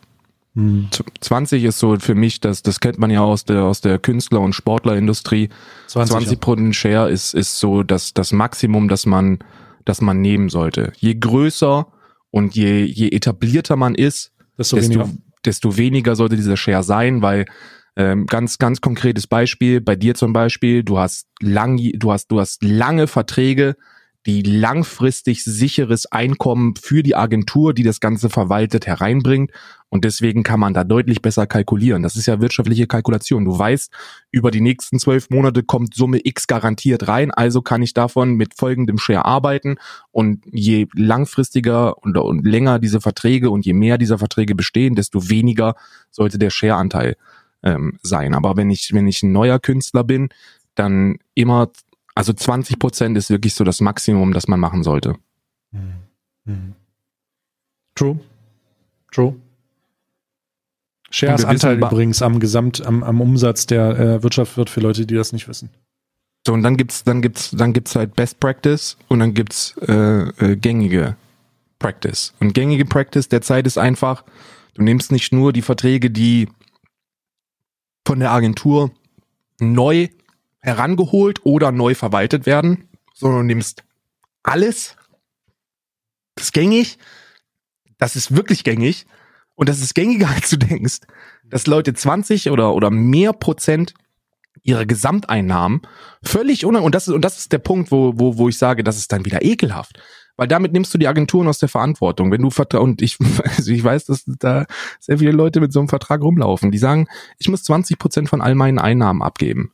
Hm. 20 ist so für mich, das, das kennt man ja aus der, aus der Künstler- und Sportlerindustrie. 20, 20 Prozent Share ist, ist so das, das Maximum, das man, das man nehmen sollte. Je größer und je, je etablierter man ist, desto, desto, weniger. desto weniger sollte dieser Share sein, weil ähm, ganz, ganz konkretes Beispiel, bei dir zum Beispiel, du hast lang, du hast, du hast lange Verträge, die langfristig sicheres Einkommen für die Agentur, die das Ganze verwaltet, hereinbringt. Und deswegen kann man da deutlich besser kalkulieren. Das ist ja wirtschaftliche Kalkulation. Du weißt, über die nächsten zwölf Monate kommt Summe X garantiert rein, also kann ich davon mit folgendem Share arbeiten. Und je langfristiger und, und länger diese Verträge und je mehr dieser Verträge bestehen, desto weniger sollte der Share-Anteil ähm, sein. Aber wenn ich, wenn ich ein neuer Künstler bin, dann immer, also 20 Prozent ist wirklich so das Maximum, das man machen sollte. Hm. Hm. True. True. Shares Anteil übrigens am Gesamt, am, am Umsatz der äh, Wirtschaft wird für Leute, die das nicht wissen. So, und dann gibt's, dann gibt's, dann gibt's halt Best Practice und dann gibt's äh, äh, gängige Practice. Und gängige Practice derzeit ist einfach, du nimmst nicht nur die Verträge, die von der Agentur neu herangeholt oder neu verwaltet werden, sondern du nimmst alles, das ist gängig, das ist wirklich gängig und das ist gängiger, als du denkst, dass Leute 20 oder, oder mehr Prozent ihrer Gesamteinnahmen völlig ohne, und das ist, und das ist der Punkt, wo, wo, wo ich sage, das ist dann wieder ekelhaft. Weil damit nimmst du die Agenturen aus der Verantwortung. Wenn du Vertrag, und ich, also ich weiß, dass da sehr viele Leute mit so einem Vertrag rumlaufen, die sagen, ich muss 20 Prozent von all meinen Einnahmen abgeben.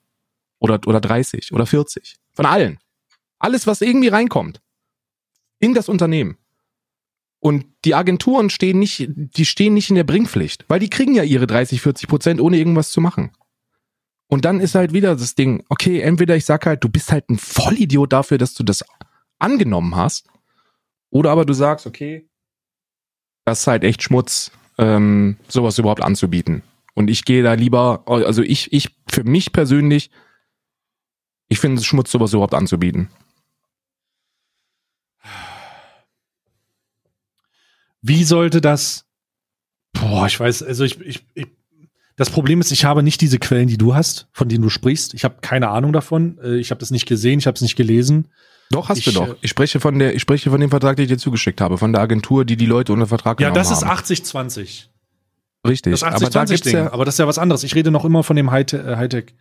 Oder, oder 30 oder 40. Von allen. Alles, was irgendwie reinkommt. In das Unternehmen. Und die Agenturen stehen nicht, die stehen nicht in der Bringpflicht, weil die kriegen ja ihre 30, 40 Prozent, ohne irgendwas zu machen. Und dann ist halt wieder das Ding, okay, entweder ich sag halt, du bist halt ein Vollidiot dafür, dass du das angenommen hast, oder aber du sagst, okay, das ist halt echt Schmutz, ähm, sowas überhaupt anzubieten. Und ich gehe da lieber, also ich, ich, für mich persönlich, ich finde es Schmutz, sowas überhaupt anzubieten. Wie sollte das? Boah, ich weiß, also ich, ich, ich das Problem ist, ich habe nicht diese Quellen, die du hast, von denen du sprichst. Ich habe keine Ahnung davon. Äh, ich habe das nicht gesehen, ich habe es nicht gelesen. Doch, hast ich, du doch. Äh, ich spreche von der, ich spreche von dem Vertrag, den ich dir zugeschickt habe, von der Agentur, die die Leute unter Vertrag ja, genommen haben. Ja, das ist 80-20. Richtig. Das 80 aber da gibt's ja, aber das ist ja was anderes. Ich rede noch immer von dem äh, Hightech.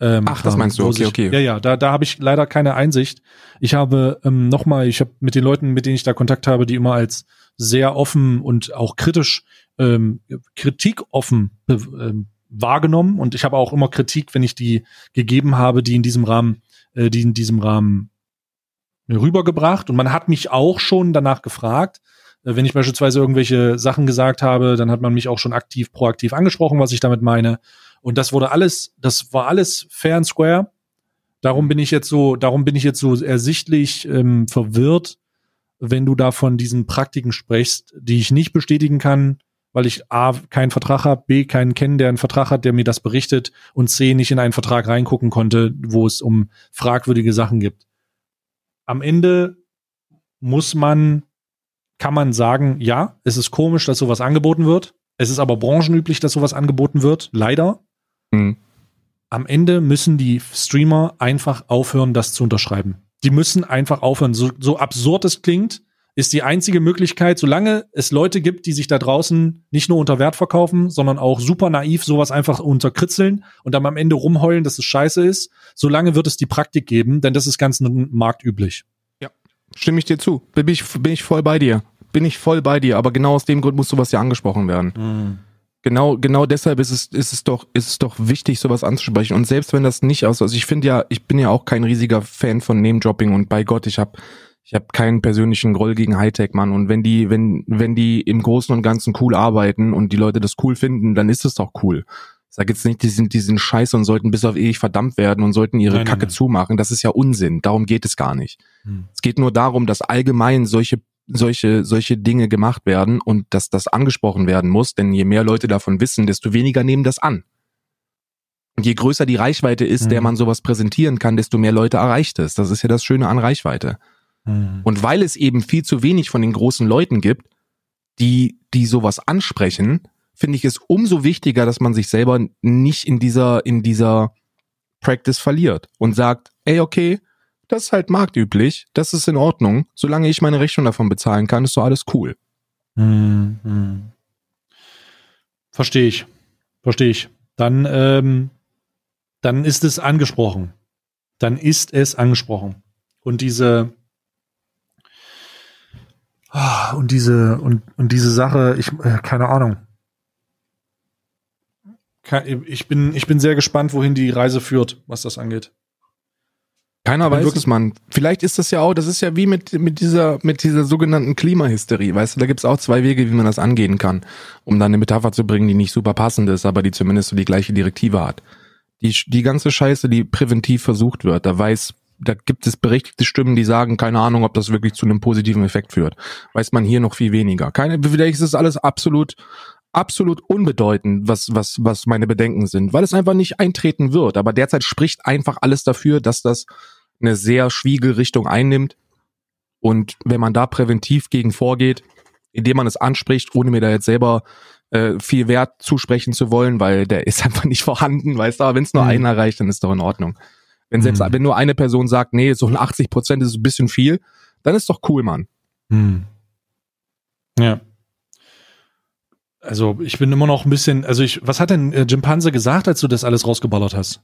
Ähm, Ach, das meinst du? Okay, okay. Ja, ja, da, da habe ich leider keine Einsicht. Ich habe ähm, nochmal, ich habe mit den Leuten, mit denen ich da Kontakt habe, die immer als sehr offen und auch kritisch, ähm, Kritik offen ähm, wahrgenommen und ich habe auch immer Kritik, wenn ich die gegeben habe, die in diesem Rahmen, äh, die in diesem Rahmen rübergebracht und man hat mich auch schon danach gefragt, äh, wenn ich beispielsweise irgendwelche Sachen gesagt habe, dann hat man mich auch schon aktiv, proaktiv angesprochen, was ich damit meine. Und das wurde alles, das war alles fair and square. Darum bin ich jetzt so, darum bin ich jetzt so ersichtlich ähm, verwirrt, wenn du da von diesen Praktiken sprichst, die ich nicht bestätigen kann, weil ich A, keinen Vertrag habe, B, keinen kenne, der einen Vertrag hat, der mir das berichtet und C, nicht in einen Vertrag reingucken konnte, wo es um fragwürdige Sachen gibt. Am Ende muss man, kann man sagen, ja, es ist komisch, dass sowas angeboten wird. Es ist aber branchenüblich, dass sowas angeboten wird, leider. Mhm. Am Ende müssen die Streamer einfach aufhören, das zu unterschreiben. Die müssen einfach aufhören. So, so absurd es klingt, ist die einzige Möglichkeit, solange es Leute gibt, die sich da draußen nicht nur unter Wert verkaufen, sondern auch super naiv sowas einfach unterkritzeln und dann am Ende rumheulen, dass es scheiße ist, solange wird es die Praktik geben, denn das ist ganz marktüblich. Ja, stimme ich dir zu. Bin ich, bin ich voll bei dir. Bin ich voll bei dir, aber genau aus dem Grund muss sowas ja angesprochen werden. Mhm. Genau, genau deshalb ist es, ist es doch, ist es doch wichtig, sowas anzusprechen. Und selbst wenn das nicht aus, also ich finde ja, ich bin ja auch kein riesiger Fan von Name-Dropping und bei Gott, ich habe ich habe keinen persönlichen Groll gegen Hightech, Mann. Und wenn die, wenn, wenn die im Großen und Ganzen cool arbeiten und die Leute das cool finden, dann ist es doch cool. Ich sage jetzt nicht, die sind, die sind scheiße und sollten bis auf ewig verdammt werden und sollten ihre nein, Kacke nein, nein. zumachen. Das ist ja Unsinn. Darum geht es gar nicht. Hm. Es geht nur darum, dass allgemein solche solche, solche Dinge gemacht werden und dass das angesprochen werden muss, denn je mehr Leute davon wissen, desto weniger nehmen das an. Und je größer die Reichweite ist, mhm. der man sowas präsentieren kann, desto mehr Leute erreicht es. Das ist ja das Schöne an Reichweite. Mhm. Und weil es eben viel zu wenig von den großen Leuten gibt, die, die sowas ansprechen, finde ich es umso wichtiger, dass man sich selber nicht in dieser, in dieser Practice verliert und sagt, ey, okay, das ist halt marktüblich, das ist in Ordnung, solange ich meine Rechnung davon bezahlen kann, ist so alles cool. Mhm. Verstehe ich. Verstehe ich. Dann, ähm, dann ist es angesprochen. Dann ist es angesprochen. Und diese, Ah, und diese, und, und diese Sache, ich, äh, keine Ahnung. Ich bin, ich bin sehr gespannt, wohin die Reise führt, was das angeht. Keiner weiß es, Mann. Vielleicht ist das ja auch, das ist ja wie mit, mit dieser, mit dieser sogenannten Klimahysterie, weißt du, da gibt's auch zwei Wege, wie man das angehen kann, um dann eine Metapher zu bringen, die nicht super passend ist, aber die zumindest so die gleiche Direktive hat. Die, die ganze Scheiße, die präventiv versucht wird, da weiß, da gibt es berechtigte Stimmen, die sagen, keine Ahnung, ob das wirklich zu einem positiven Effekt führt. Weiß man hier noch viel weniger. Keine, vielleicht ist das alles absolut, absolut unbedeutend, was, was, was meine Bedenken sind, weil es einfach nicht eintreten wird. Aber derzeit spricht einfach alles dafür, dass das eine sehr schwiege Richtung einnimmt. Und wenn man da präventiv gegen vorgeht, indem man es anspricht, ohne mir da jetzt selber äh, viel Wert zusprechen zu wollen, weil der ist einfach nicht vorhanden, weißt du, aber wenn es nur mhm. einen erreicht, dann ist doch in Ordnung. Wenn selbst, mhm. wenn nur eine Person sagt, nee, so 80 Prozent ist ein bisschen viel, dann ist doch cool, Mann. Mhm. Ja. Also ich bin immer noch ein bisschen, also ich, was hat denn äh, Jim Panzer gesagt, als du das alles rausgeballert hast?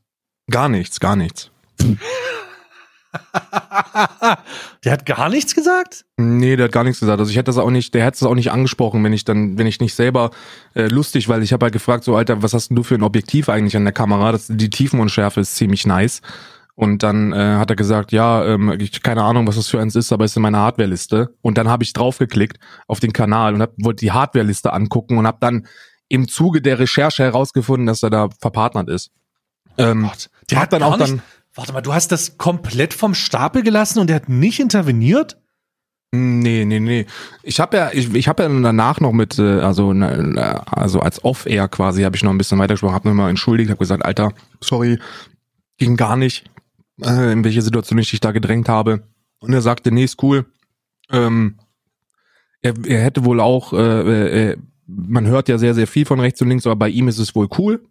Gar nichts, gar nichts. der hat gar nichts gesagt? Nee, der hat gar nichts gesagt. Also ich hätte das auch nicht, der hätte es auch nicht angesprochen, wenn ich dann, wenn ich nicht selber äh, lustig, weil ich habe halt gefragt, so Alter, was hast denn du für ein Objektiv eigentlich an der Kamera? Das, die Tiefenunschärfe ist ziemlich nice. Und dann äh, hat er gesagt, ja, ähm, ich keine Ahnung, was das für eins ist, aber es ist in meiner Hardware-Liste. Und dann habe ich draufgeklickt auf den Kanal und hab, wollte die Hardware-Liste angucken und habe dann im Zuge der Recherche herausgefunden, dass er da verpartnert ist. Ähm, Gott, der hat dann auch nicht, dann Warte mal, du hast das komplett vom Stapel gelassen und der hat nicht interveniert? Nee, nee, nee. Ich habe ja, ich, ich habe ja danach noch mit, äh, also also als Off-Air quasi, habe ich noch ein bisschen weitergesprochen, habe nochmal entschuldigt, habe gesagt, Alter, sorry, ging gar nicht, äh, in welche Situation ich dich da gedrängt habe. Und er sagte, nee, ist cool. Ähm, er, er hätte wohl auch, äh, äh, man hört ja sehr, sehr viel von rechts und links, aber bei ihm ist es wohl cool.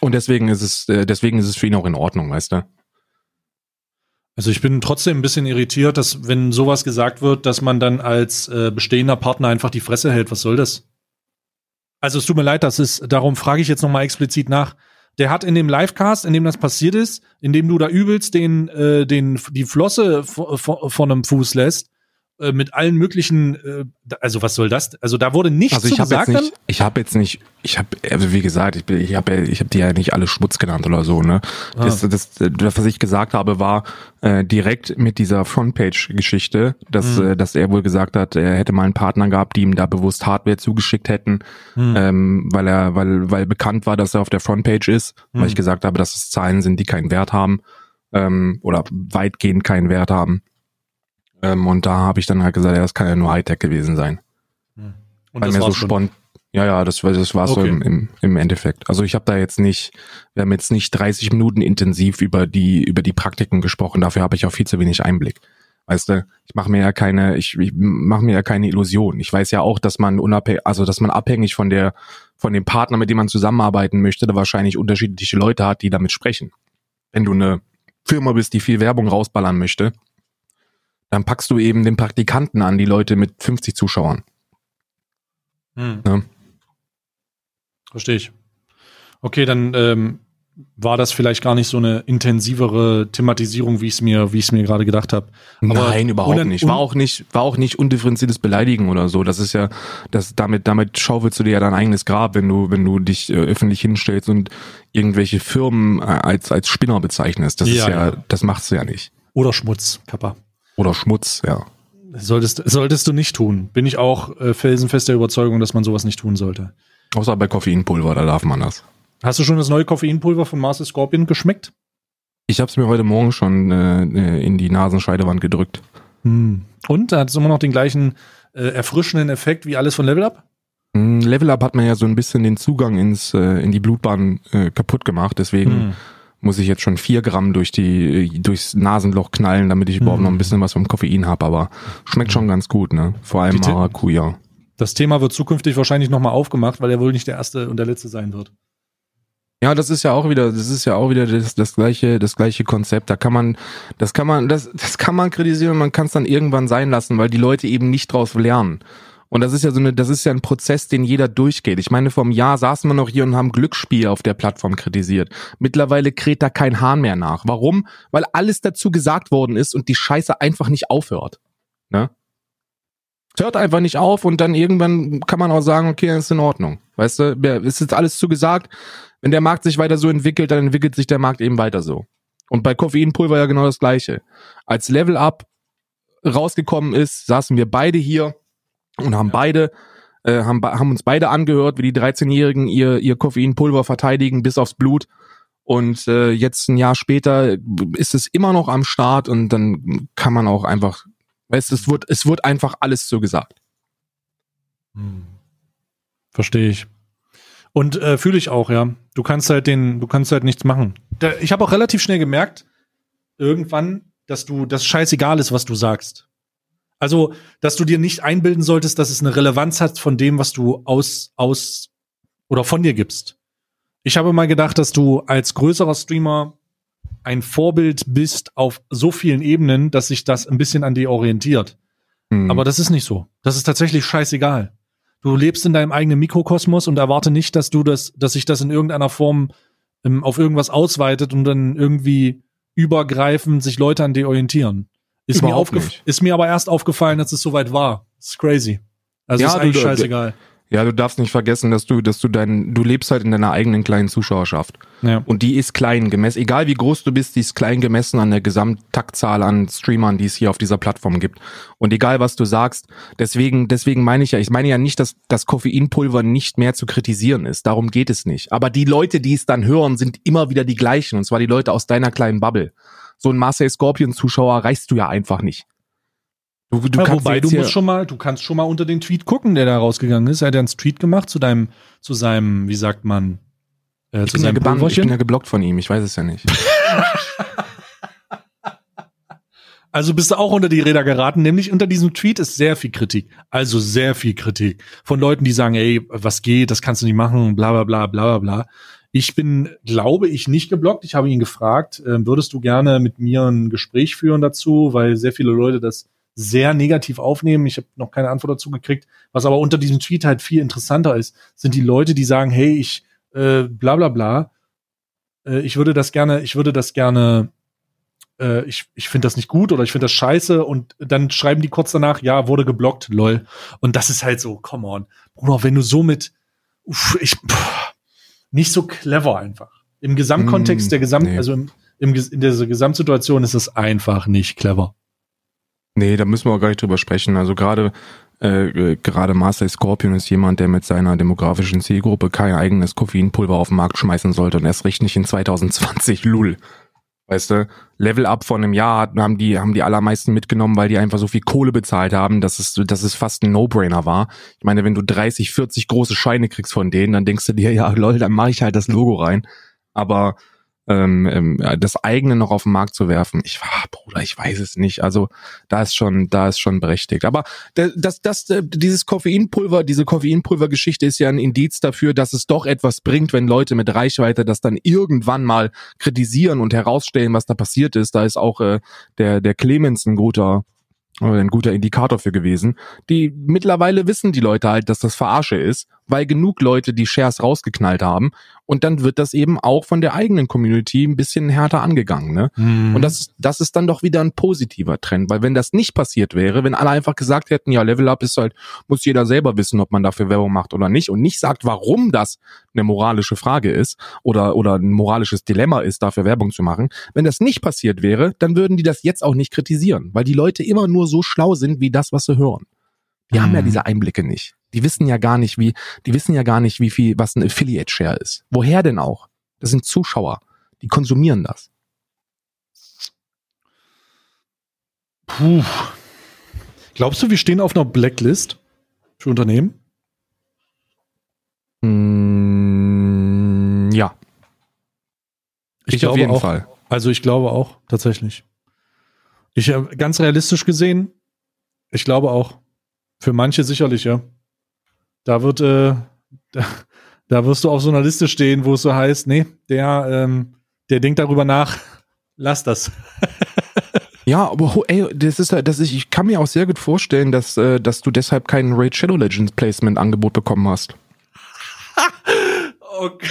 Und deswegen ist es, äh, deswegen ist es für ihn auch in Ordnung, weißt du? Also ich bin trotzdem ein bisschen irritiert, dass wenn sowas gesagt wird, dass man dann als äh, bestehender Partner einfach die Fresse hält. Was soll das? Also es tut mir leid, das ist, darum frage ich jetzt nochmal explizit nach. Der hat in dem Livecast, in dem das passiert ist, in dem du da übelst den, äh, den, die Flosse von einem Fuß lässt, äh, mit allen möglichen, äh, also was soll das? Also da wurde nichts also ich hab gesagt. Jetzt nicht, ich habe jetzt nicht, ich habe, also wie gesagt, ich, bin, ich habe, ich habe die ja nicht alle Schmutz genannt oder so. Ne, ah. das, das, das, was ich gesagt habe, war äh, direkt mit dieser Frontpage-Geschichte, dass, mhm. äh, dass er wohl gesagt hat, er hätte mal einen Partner gehabt, die ihm da bewusst Hardware zugeschickt hätten, mhm. ähm, weil er, weil, weil bekannt war, dass er auf der Frontpage ist, mhm. weil ich gesagt habe, dass es Zahlen sind, die keinen Wert haben ähm, oder weitgehend keinen Wert haben. Ähm, und da habe ich dann halt gesagt, ja, das kann ja nur Hightech gewesen sein. Hm. Und Weil mir so spontan. Ja, ja, das, das war okay. so im, im, im Endeffekt. Also ich habe da jetzt nicht, wir haben jetzt nicht 30 Minuten intensiv über die über die Praktiken gesprochen. Dafür habe ich auch viel zu wenig Einblick. Weißt du, ich mache mir ja keine, ich, ich mache mir ja keine Illusion. Ich weiß ja auch, dass man unabhängig, also dass man abhängig von der von dem Partner, mit dem man zusammenarbeiten möchte, da wahrscheinlich unterschiedliche Leute hat, die damit sprechen. Wenn du eine Firma bist, die viel Werbung rausballern möchte, dann packst du eben den Praktikanten an, die Leute mit 50 Zuschauern. Hm. Ja. Verstehe ich. Okay, dann ähm, war das vielleicht gar nicht so eine intensivere Thematisierung, wie ich es mir, wie ich es mir gerade gedacht habe. Nein, überhaupt nicht. War auch nicht, war auch nicht undifferenziertes Beleidigen oder so. Das ist ja, das damit, damit schaufelst du dir ja dein eigenes Grab, wenn du, wenn du dich äh, öffentlich hinstellst und irgendwelche Firmen äh, als als Spinner bezeichnest. Das ja, ist ja, ja. das machst du ja nicht. Oder Schmutz, Kappa. Oder Schmutz, ja. Solltest, solltest du nicht tun. Bin ich auch äh, felsenfest der Überzeugung, dass man sowas nicht tun sollte. Außer bei Koffeinpulver, da darf man das. Hast du schon das neue Koffeinpulver von Master Scorpion geschmeckt? Ich habe es mir heute Morgen schon äh, äh, in die Nasenscheidewand gedrückt. Hm. Und hat es immer noch den gleichen äh, erfrischenden Effekt wie alles von Level Up? Hm, Level Up hat man ja so ein bisschen den Zugang ins äh, in die Blutbahn äh, kaputt gemacht, deswegen hm muss ich jetzt schon vier Gramm durch die durchs Nasenloch knallen, damit ich mhm. überhaupt noch ein bisschen was vom Koffein habe. Aber schmeckt schon ganz gut, ne? Vor allem Maracuja. Das Thema wird zukünftig wahrscheinlich nochmal aufgemacht, weil er wohl nicht der erste und der letzte sein wird. Ja, das ist ja auch wieder, das ist ja auch wieder das, das gleiche, das gleiche Konzept. Da kann man, das kann man, das, das kann man kritisieren, man kann es dann irgendwann sein lassen, weil die Leute eben nicht draus lernen. Und das ist ja so eine, das ist ja ein Prozess, den jeder durchgeht. Ich meine, vor einem Jahr saßen wir noch hier und haben Glücksspiel auf der Plattform kritisiert. Mittlerweile kräht da kein Hahn mehr nach. Warum? Weil alles dazu gesagt worden ist und die Scheiße einfach nicht aufhört. Ne? Es hört einfach nicht auf und dann irgendwann kann man auch sagen, okay, ist in Ordnung. Weißt du, es ist alles zu gesagt. Wenn der Markt sich weiter so entwickelt, dann entwickelt sich der Markt eben weiter so. Und bei Koffeinpulver ja genau das gleiche. Als Level Up rausgekommen ist, saßen wir beide hier und haben beide äh, haben, haben uns beide angehört, wie die 13-Jährigen ihr, ihr Koffeinpulver verteidigen bis aufs Blut. Und äh, jetzt ein Jahr später ist es immer noch am Start und dann kann man auch einfach, weißt es wird, es wird einfach alles so gesagt. Hm. Verstehe ich. Und äh, fühle ich auch, ja. Du kannst halt den, du kannst halt nichts machen. Da, ich habe auch relativ schnell gemerkt, irgendwann, dass du, das scheißegal ist, was du sagst. Also, dass du dir nicht einbilden solltest, dass es eine Relevanz hat von dem, was du aus, aus oder von dir gibst. Ich habe mal gedacht, dass du als größerer Streamer ein Vorbild bist auf so vielen Ebenen, dass sich das ein bisschen an dir orientiert. Mhm. Aber das ist nicht so. Das ist tatsächlich scheißegal. Du lebst in deinem eigenen Mikrokosmos und erwarte nicht, dass du das, dass sich das in irgendeiner Form ähm, auf irgendwas ausweitet und dann irgendwie übergreifend sich Leute an dir orientieren. Ist mir, ist mir aber erst aufgefallen, dass es soweit war. Das ist crazy. Also ja, ist eigentlich du, scheißegal. Ja, du darfst nicht vergessen, dass du, dass du dein, du lebst halt in deiner eigenen kleinen Zuschauerschaft. Ja. Und die ist klein gemessen, egal wie groß du bist, die ist klein gemessen an der Gesamttaktzahl an Streamern, die es hier auf dieser Plattform gibt. Und egal was du sagst, deswegen, deswegen meine ich ja, ich meine ja nicht, dass das Koffeinpulver nicht mehr zu kritisieren ist. Darum geht es nicht. Aber die Leute, die es dann hören, sind immer wieder die gleichen. Und zwar die Leute aus deiner kleinen Bubble. So ein Marcel Scorpion Zuschauer reichst du ja einfach nicht. Du, du ja, wobei du musst schon mal, du kannst schon mal unter den Tweet gucken, der da rausgegangen ist. Er hat ja einen Tweet gemacht zu deinem, zu seinem, wie sagt man, äh, ich, bin ja gebannt, ich bin ja geblockt von ihm, ich weiß es ja nicht. also bist du auch unter die Räder geraten, nämlich unter diesem Tweet ist sehr viel Kritik. Also sehr viel Kritik. Von Leuten, die sagen, ey, was geht, das kannst du nicht machen, bla bla bla bla bla. Ich bin, glaube ich, nicht geblockt. Ich habe ihn gefragt, äh, würdest du gerne mit mir ein Gespräch führen dazu, weil sehr viele Leute das sehr negativ aufnehmen. Ich habe noch keine Antwort dazu gekriegt. Was aber unter diesem Tweet halt viel interessanter ist, sind die Leute, die sagen, hey, ich äh, bla bla bla, äh, ich würde das gerne, ich würde das gerne, äh, ich, ich finde das nicht gut oder ich finde das scheiße und dann schreiben die kurz danach, ja, wurde geblockt, lol. Und das ist halt so, come on. Bruder, wenn du so mit, uff, ich, pff, nicht so clever einfach. Im Gesamtkontext mm, der Gesamt, nee. also im, im, in dieser Gesamtsituation ist es einfach nicht clever. Nee, da müssen wir auch gar nicht drüber sprechen. Also gerade äh, gerade Marcel Scorpion ist jemand, der mit seiner demografischen Zielgruppe kein eigenes Koffeinpulver auf den Markt schmeißen sollte und erst recht nicht in 2020. Lul. Weißt du, Level Up von einem Jahr haben die, haben die allermeisten mitgenommen, weil die einfach so viel Kohle bezahlt haben, dass es, dass es fast ein No-Brainer war. Ich meine, wenn du 30, 40 große Scheine kriegst von denen, dann denkst du dir, ja, lol, dann mache ich halt das Logo rein. Aber ähm, ähm, das eigene noch auf den Markt zu werfen. Ich war, Bruder, ich weiß es nicht. Also da ist schon, da ist schon berechtigt. Aber das, das, äh, dieses Koffeinpulver, diese Koffeinpulver-Geschichte ist ja ein Indiz dafür, dass es doch etwas bringt, wenn Leute mit Reichweite das dann irgendwann mal kritisieren und herausstellen, was da passiert ist. Da ist auch äh, der der Clemens ein guter ein guter Indikator für gewesen. Die mittlerweile wissen die Leute halt, dass das Verarsche ist weil genug Leute die Shares rausgeknallt haben und dann wird das eben auch von der eigenen Community ein bisschen härter angegangen. Ne? Mhm. Und das, das ist dann doch wieder ein positiver Trend, weil wenn das nicht passiert wäre, wenn alle einfach gesagt hätten, ja, Level Up ist halt, muss jeder selber wissen, ob man dafür Werbung macht oder nicht und nicht sagt, warum das eine moralische Frage ist oder, oder ein moralisches Dilemma ist, dafür Werbung zu machen. Wenn das nicht passiert wäre, dann würden die das jetzt auch nicht kritisieren, weil die Leute immer nur so schlau sind wie das, was sie hören. Die mhm. haben ja mhm. diese Einblicke nicht. Die wissen ja gar nicht, wie, die wissen ja gar nicht, wie viel, was ein Affiliate Share ist. Woher denn auch? Das sind Zuschauer. Die konsumieren das. Puh. Glaubst du, wir stehen auf einer Blacklist für Unternehmen? Mm, ja. Ich, ich glaube auf jeden auch. Fall. Also ich glaube auch, tatsächlich. Ich äh, ganz realistisch gesehen, ich glaube auch. Für manche sicherlich, ja. Da wird, äh, da, da wirst du auf so einer Liste stehen, wo es so heißt, nee, der, ähm, der denkt darüber nach, lass das. Ja, aber ey, das ist das ist, ich kann mir auch sehr gut vorstellen, dass, äh, dass du deshalb keinen Raid Shadow Legends Placement Angebot bekommen hast. okay.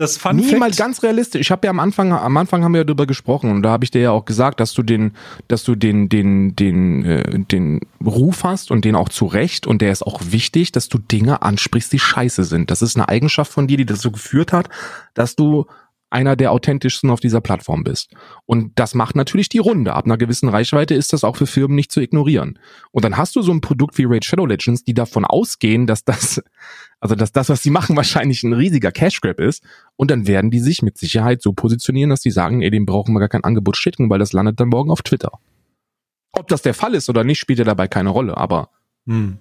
Das Fun Nie mal ganz realistisch. Ich habe ja am Anfang, am Anfang haben wir ja darüber gesprochen und da habe ich dir ja auch gesagt, dass du den, dass du den, den, den, äh, den Ruf hast und den auch zu Recht und der ist auch wichtig, dass du Dinge ansprichst, die scheiße sind. Das ist eine Eigenschaft von dir, die dazu geführt hat, dass du einer der authentischsten auf dieser Plattform bist. Und das macht natürlich die Runde. Ab einer gewissen Reichweite ist das auch für Firmen nicht zu ignorieren. Und dann hast du so ein Produkt wie Raid Shadow Legends, die davon ausgehen, dass das, also dass das, was sie machen, wahrscheinlich ein riesiger Cash Grab ist. Und dann werden die sich mit Sicherheit so positionieren, dass die sagen, ey, dem brauchen wir gar kein Angebot schicken, weil das landet dann morgen auf Twitter. Ob das der Fall ist oder nicht, spielt ja dabei keine Rolle, aber. Hm.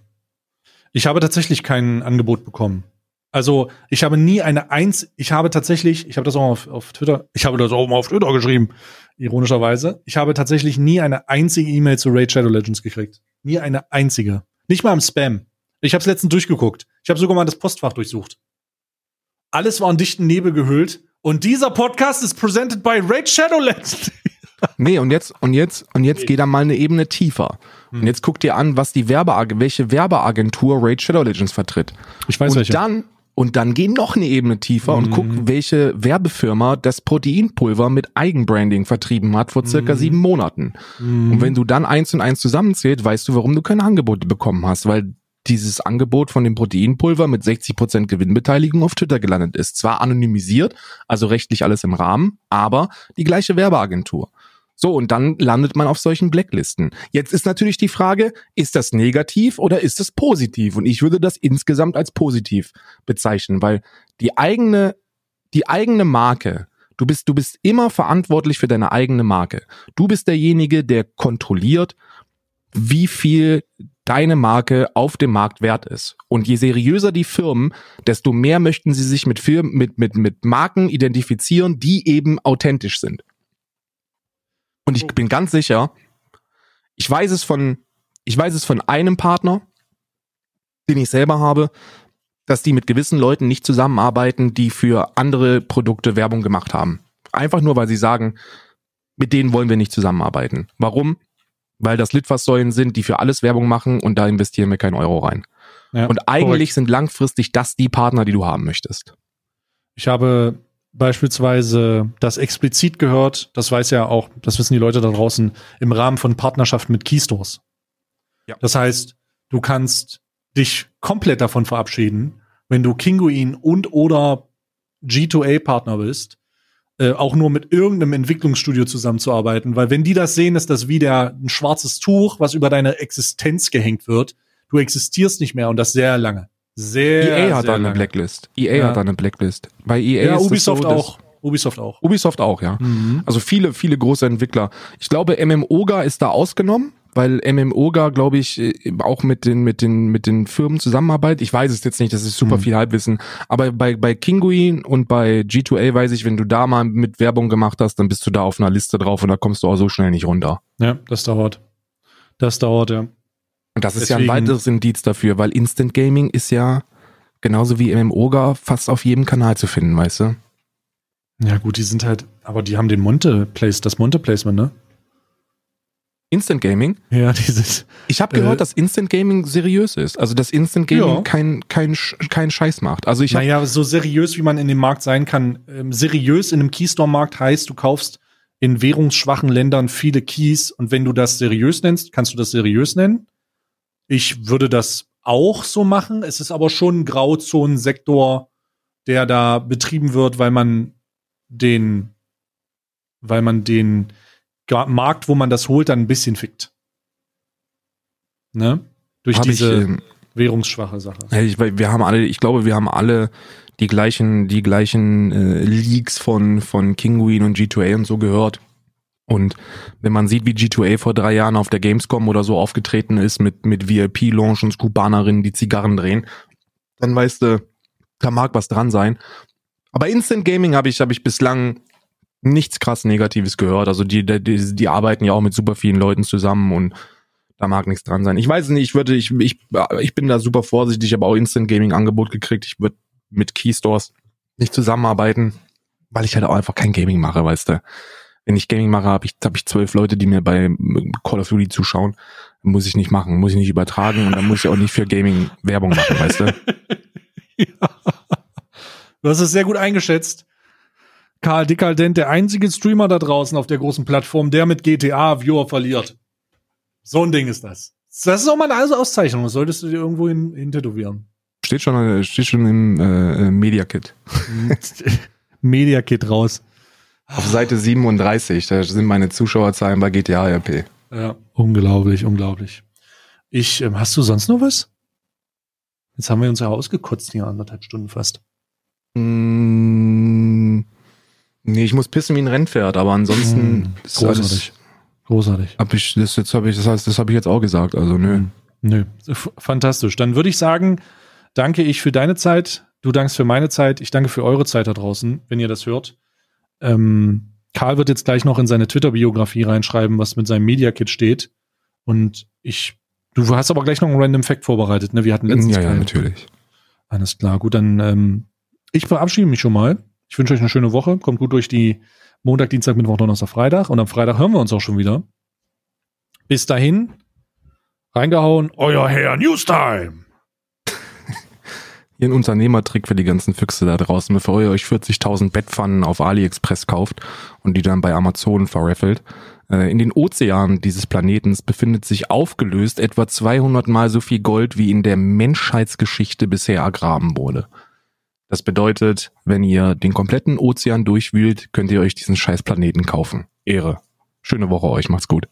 Ich habe tatsächlich kein Angebot bekommen. Also ich habe nie eine Eins, ich habe tatsächlich, ich habe das auch mal auf, auf Twitter, ich habe das auch mal auf Twitter geschrieben, ironischerweise. Ich habe tatsächlich nie eine einzige E-Mail zu Raid Shadow Legends gekriegt. Nie eine einzige. Nicht mal im Spam. Ich habe es letztens durchgeguckt. Ich habe sogar mal das Postfach durchsucht. Alles war in dichten Nebel gehüllt. Und dieser Podcast ist presented by Raid Shadow Legends. nee, und jetzt, und jetzt, und jetzt geht er mal eine Ebene tiefer. Und jetzt guck dir an, was die Werbeagentur, welche Werbeagentur Raid Shadow Legends vertritt. Ich weiß und welche. dann und dann geh noch eine Ebene tiefer und guck, welche Werbefirma das Proteinpulver mit Eigenbranding vertrieben hat vor circa sieben Monaten. Und wenn du dann eins und eins zusammenzählt, weißt du, warum du keine Angebote bekommen hast, weil dieses Angebot von dem Proteinpulver mit 60% Gewinnbeteiligung auf Twitter gelandet ist. Zwar anonymisiert, also rechtlich alles im Rahmen, aber die gleiche Werbeagentur. So, und dann landet man auf solchen Blacklisten. Jetzt ist natürlich die Frage, ist das negativ oder ist es positiv? Und ich würde das insgesamt als positiv bezeichnen, weil die eigene, die eigene Marke, du bist, du bist immer verantwortlich für deine eigene Marke. Du bist derjenige, der kontrolliert, wie viel deine Marke auf dem Markt wert ist. Und je seriöser die Firmen, desto mehr möchten sie sich mit Firmen, mit, mit, mit Marken identifizieren, die eben authentisch sind. Und ich bin ganz sicher, ich weiß es von, ich weiß es von einem Partner, den ich selber habe, dass die mit gewissen Leuten nicht zusammenarbeiten, die für andere Produkte Werbung gemacht haben. Einfach nur, weil sie sagen, mit denen wollen wir nicht zusammenarbeiten. Warum? Weil das Litfaßsäulen sind, die für alles Werbung machen und da investieren wir keinen Euro rein. Ja, und eigentlich korrekt. sind langfristig das die Partner, die du haben möchtest. Ich habe beispielsweise das explizit gehört, das weiß ja auch, das wissen die Leute da draußen, im Rahmen von Partnerschaften mit Keystores. Ja. Das heißt, du kannst dich komplett davon verabschieden, wenn du Kinguin und oder G2A-Partner bist, äh, auch nur mit irgendeinem Entwicklungsstudio zusammenzuarbeiten, weil wenn die das sehen, ist das wie der, ein schwarzes Tuch, was über deine Existenz gehängt wird. Du existierst nicht mehr und das sehr lange. Sehr, EA hat da eine. Blacklist. EA Ja. hat da eine Blacklist. Bei EA Ja, ist Ubisoft so, auch. Ubisoft auch. Ubisoft auch, ja. Mhm. Also viele, viele große Entwickler. Ich glaube, MMOGA ist da ausgenommen, weil MMOGA, glaube ich, äh, auch mit den, mit den, mit den Firmen zusammenarbeitet. Ich weiß es jetzt nicht, das ist super Mhm. viel Halbwissen. Aber bei, bei Kinguin und bei G2A weiß ich, wenn du da mal mit Werbung gemacht hast, dann bist du da auf einer Liste drauf und da kommst du auch so schnell nicht runter. Ja, das dauert. Das dauert, ja. Und das ist ja ein Deswegen- weiteres Indiz dafür, weil Instant Gaming ist ja genauso wie MMOGA fast auf jedem Kanal zu finden, weißt du? Ja, gut, die sind halt, aber die haben den Monte Place, das Monte Placement, ne? Instant Gaming? Ja, die sind. Ich habe Äh, gehört, dass Instant Gaming seriös ist. Also dass Instant Gaming Ja. kein, kein, kein Scheiß macht. Also ich naja, so seriös, wie man in dem Markt sein kann. Ähm, seriös in einem Keystore-Markt heißt, du kaufst in währungsschwachen Ländern viele Keys und wenn du das seriös nennst, kannst du das seriös nennen. Ich würde das auch so machen. Es ist aber schon ein Grauzonensektor, der da betrieben wird, weil man den, weil man den Markt, wo man das holt, dann ein bisschen fickt. Ne? Durch hab ich, diese ähm, währungsschwache Sache. Ich, wir haben alle, ich glaube, wir haben alle die gleichen, die gleichen äh, Leaks von von Kinguin und G2A und so gehört. Und wenn man sieht, wie G2A vor drei Jahren auf der Gamescom oder so aufgetreten ist mit mit VIP-Launch und Kubanerinnen, die Zigarren drehen, dann weißt du, da mag was dran sein. Aber Instant Gaming habe ich habe ich bislang nichts krass Negatives gehört. Also die, die die arbeiten ja auch mit super vielen Leuten zusammen und da mag nichts dran sein. Ich weiß nicht, ich würde, ich, ich, ich bin da super vorsichtig, ich habe auch Instant Gaming Angebot gekriegt. Ich würde mit Keystores nicht zusammenarbeiten, weil ich halt auch einfach kein Gaming mache, weißt du. Wenn ich Gaming mache, habe ich, hab ich zwölf Leute, die mir bei Call of Duty zuschauen. Muss ich nicht machen, muss ich nicht übertragen und dann muss ich auch nicht für Gaming Werbung machen, weißt du. Du hast es sehr gut eingeschätzt. Karl Dickaldent, der einzige Streamer da draußen auf der großen Plattform, der mit GTA Viewer verliert. So ein Ding ist das. Das ist auch mal eine Auszeichnung. Das solltest du dir irgendwo hin, hin tätowieren. Steht schon, äh, steht schon im äh, Media Kit. Media Kit raus. Auf Seite 37, da sind meine Zuschauerzahlen bei GTA RP. Ja, unglaublich, unglaublich. Ich, ähm, hast du sonst noch was? Jetzt haben wir uns ja ausgekotzt hier anderthalb Stunden fast. Mm, nee, ich muss pissen wie ein Rennpferd, aber ansonsten Hm, ist großartig. alles, Großartig. hab ich, das jetzt habe ich, das heißt, das habe ich jetzt auch gesagt, also nö. Hm, Nö, fantastisch. Dann würde ich sagen, danke ich für deine Zeit, du dankst für meine Zeit, ich danke für eure Zeit da draußen, wenn ihr das hört. Ähm, Karl wird jetzt gleich noch in seine Twitter-Biografie reinschreiben, was mit seinem Media-Kit steht. Und ich, du hast aber gleich noch einen Random Fact vorbereitet, ne? Wir hatten letztens Ja, ja, keinen. natürlich. Alles klar, gut, dann ähm, ich verabschiede mich schon mal. Ich wünsche euch eine schöne Woche. Kommt gut durch die Montag, Dienstag, Mittwoch, Donnerstag, Freitag. Und am Freitag hören wir uns auch schon wieder. Bis dahin, reingehauen, euer Herr Newstime. Hier ein Unternehmertrick für die ganzen Füchse da draußen, bevor ihr euch 40.000 Bettpfannen auf AliExpress kauft und die dann bei Amazon verraffelt. Äh, In den Ozeanen dieses Planetens befindet sich aufgelöst etwa 200 mal so viel Gold, wie in der Menschheitsgeschichte bisher ergraben wurde. Das bedeutet, wenn ihr den kompletten Ozean durchwühlt, könnt ihr euch diesen scheiß Planeten kaufen. Ehre. Schöne Woche euch, macht's gut.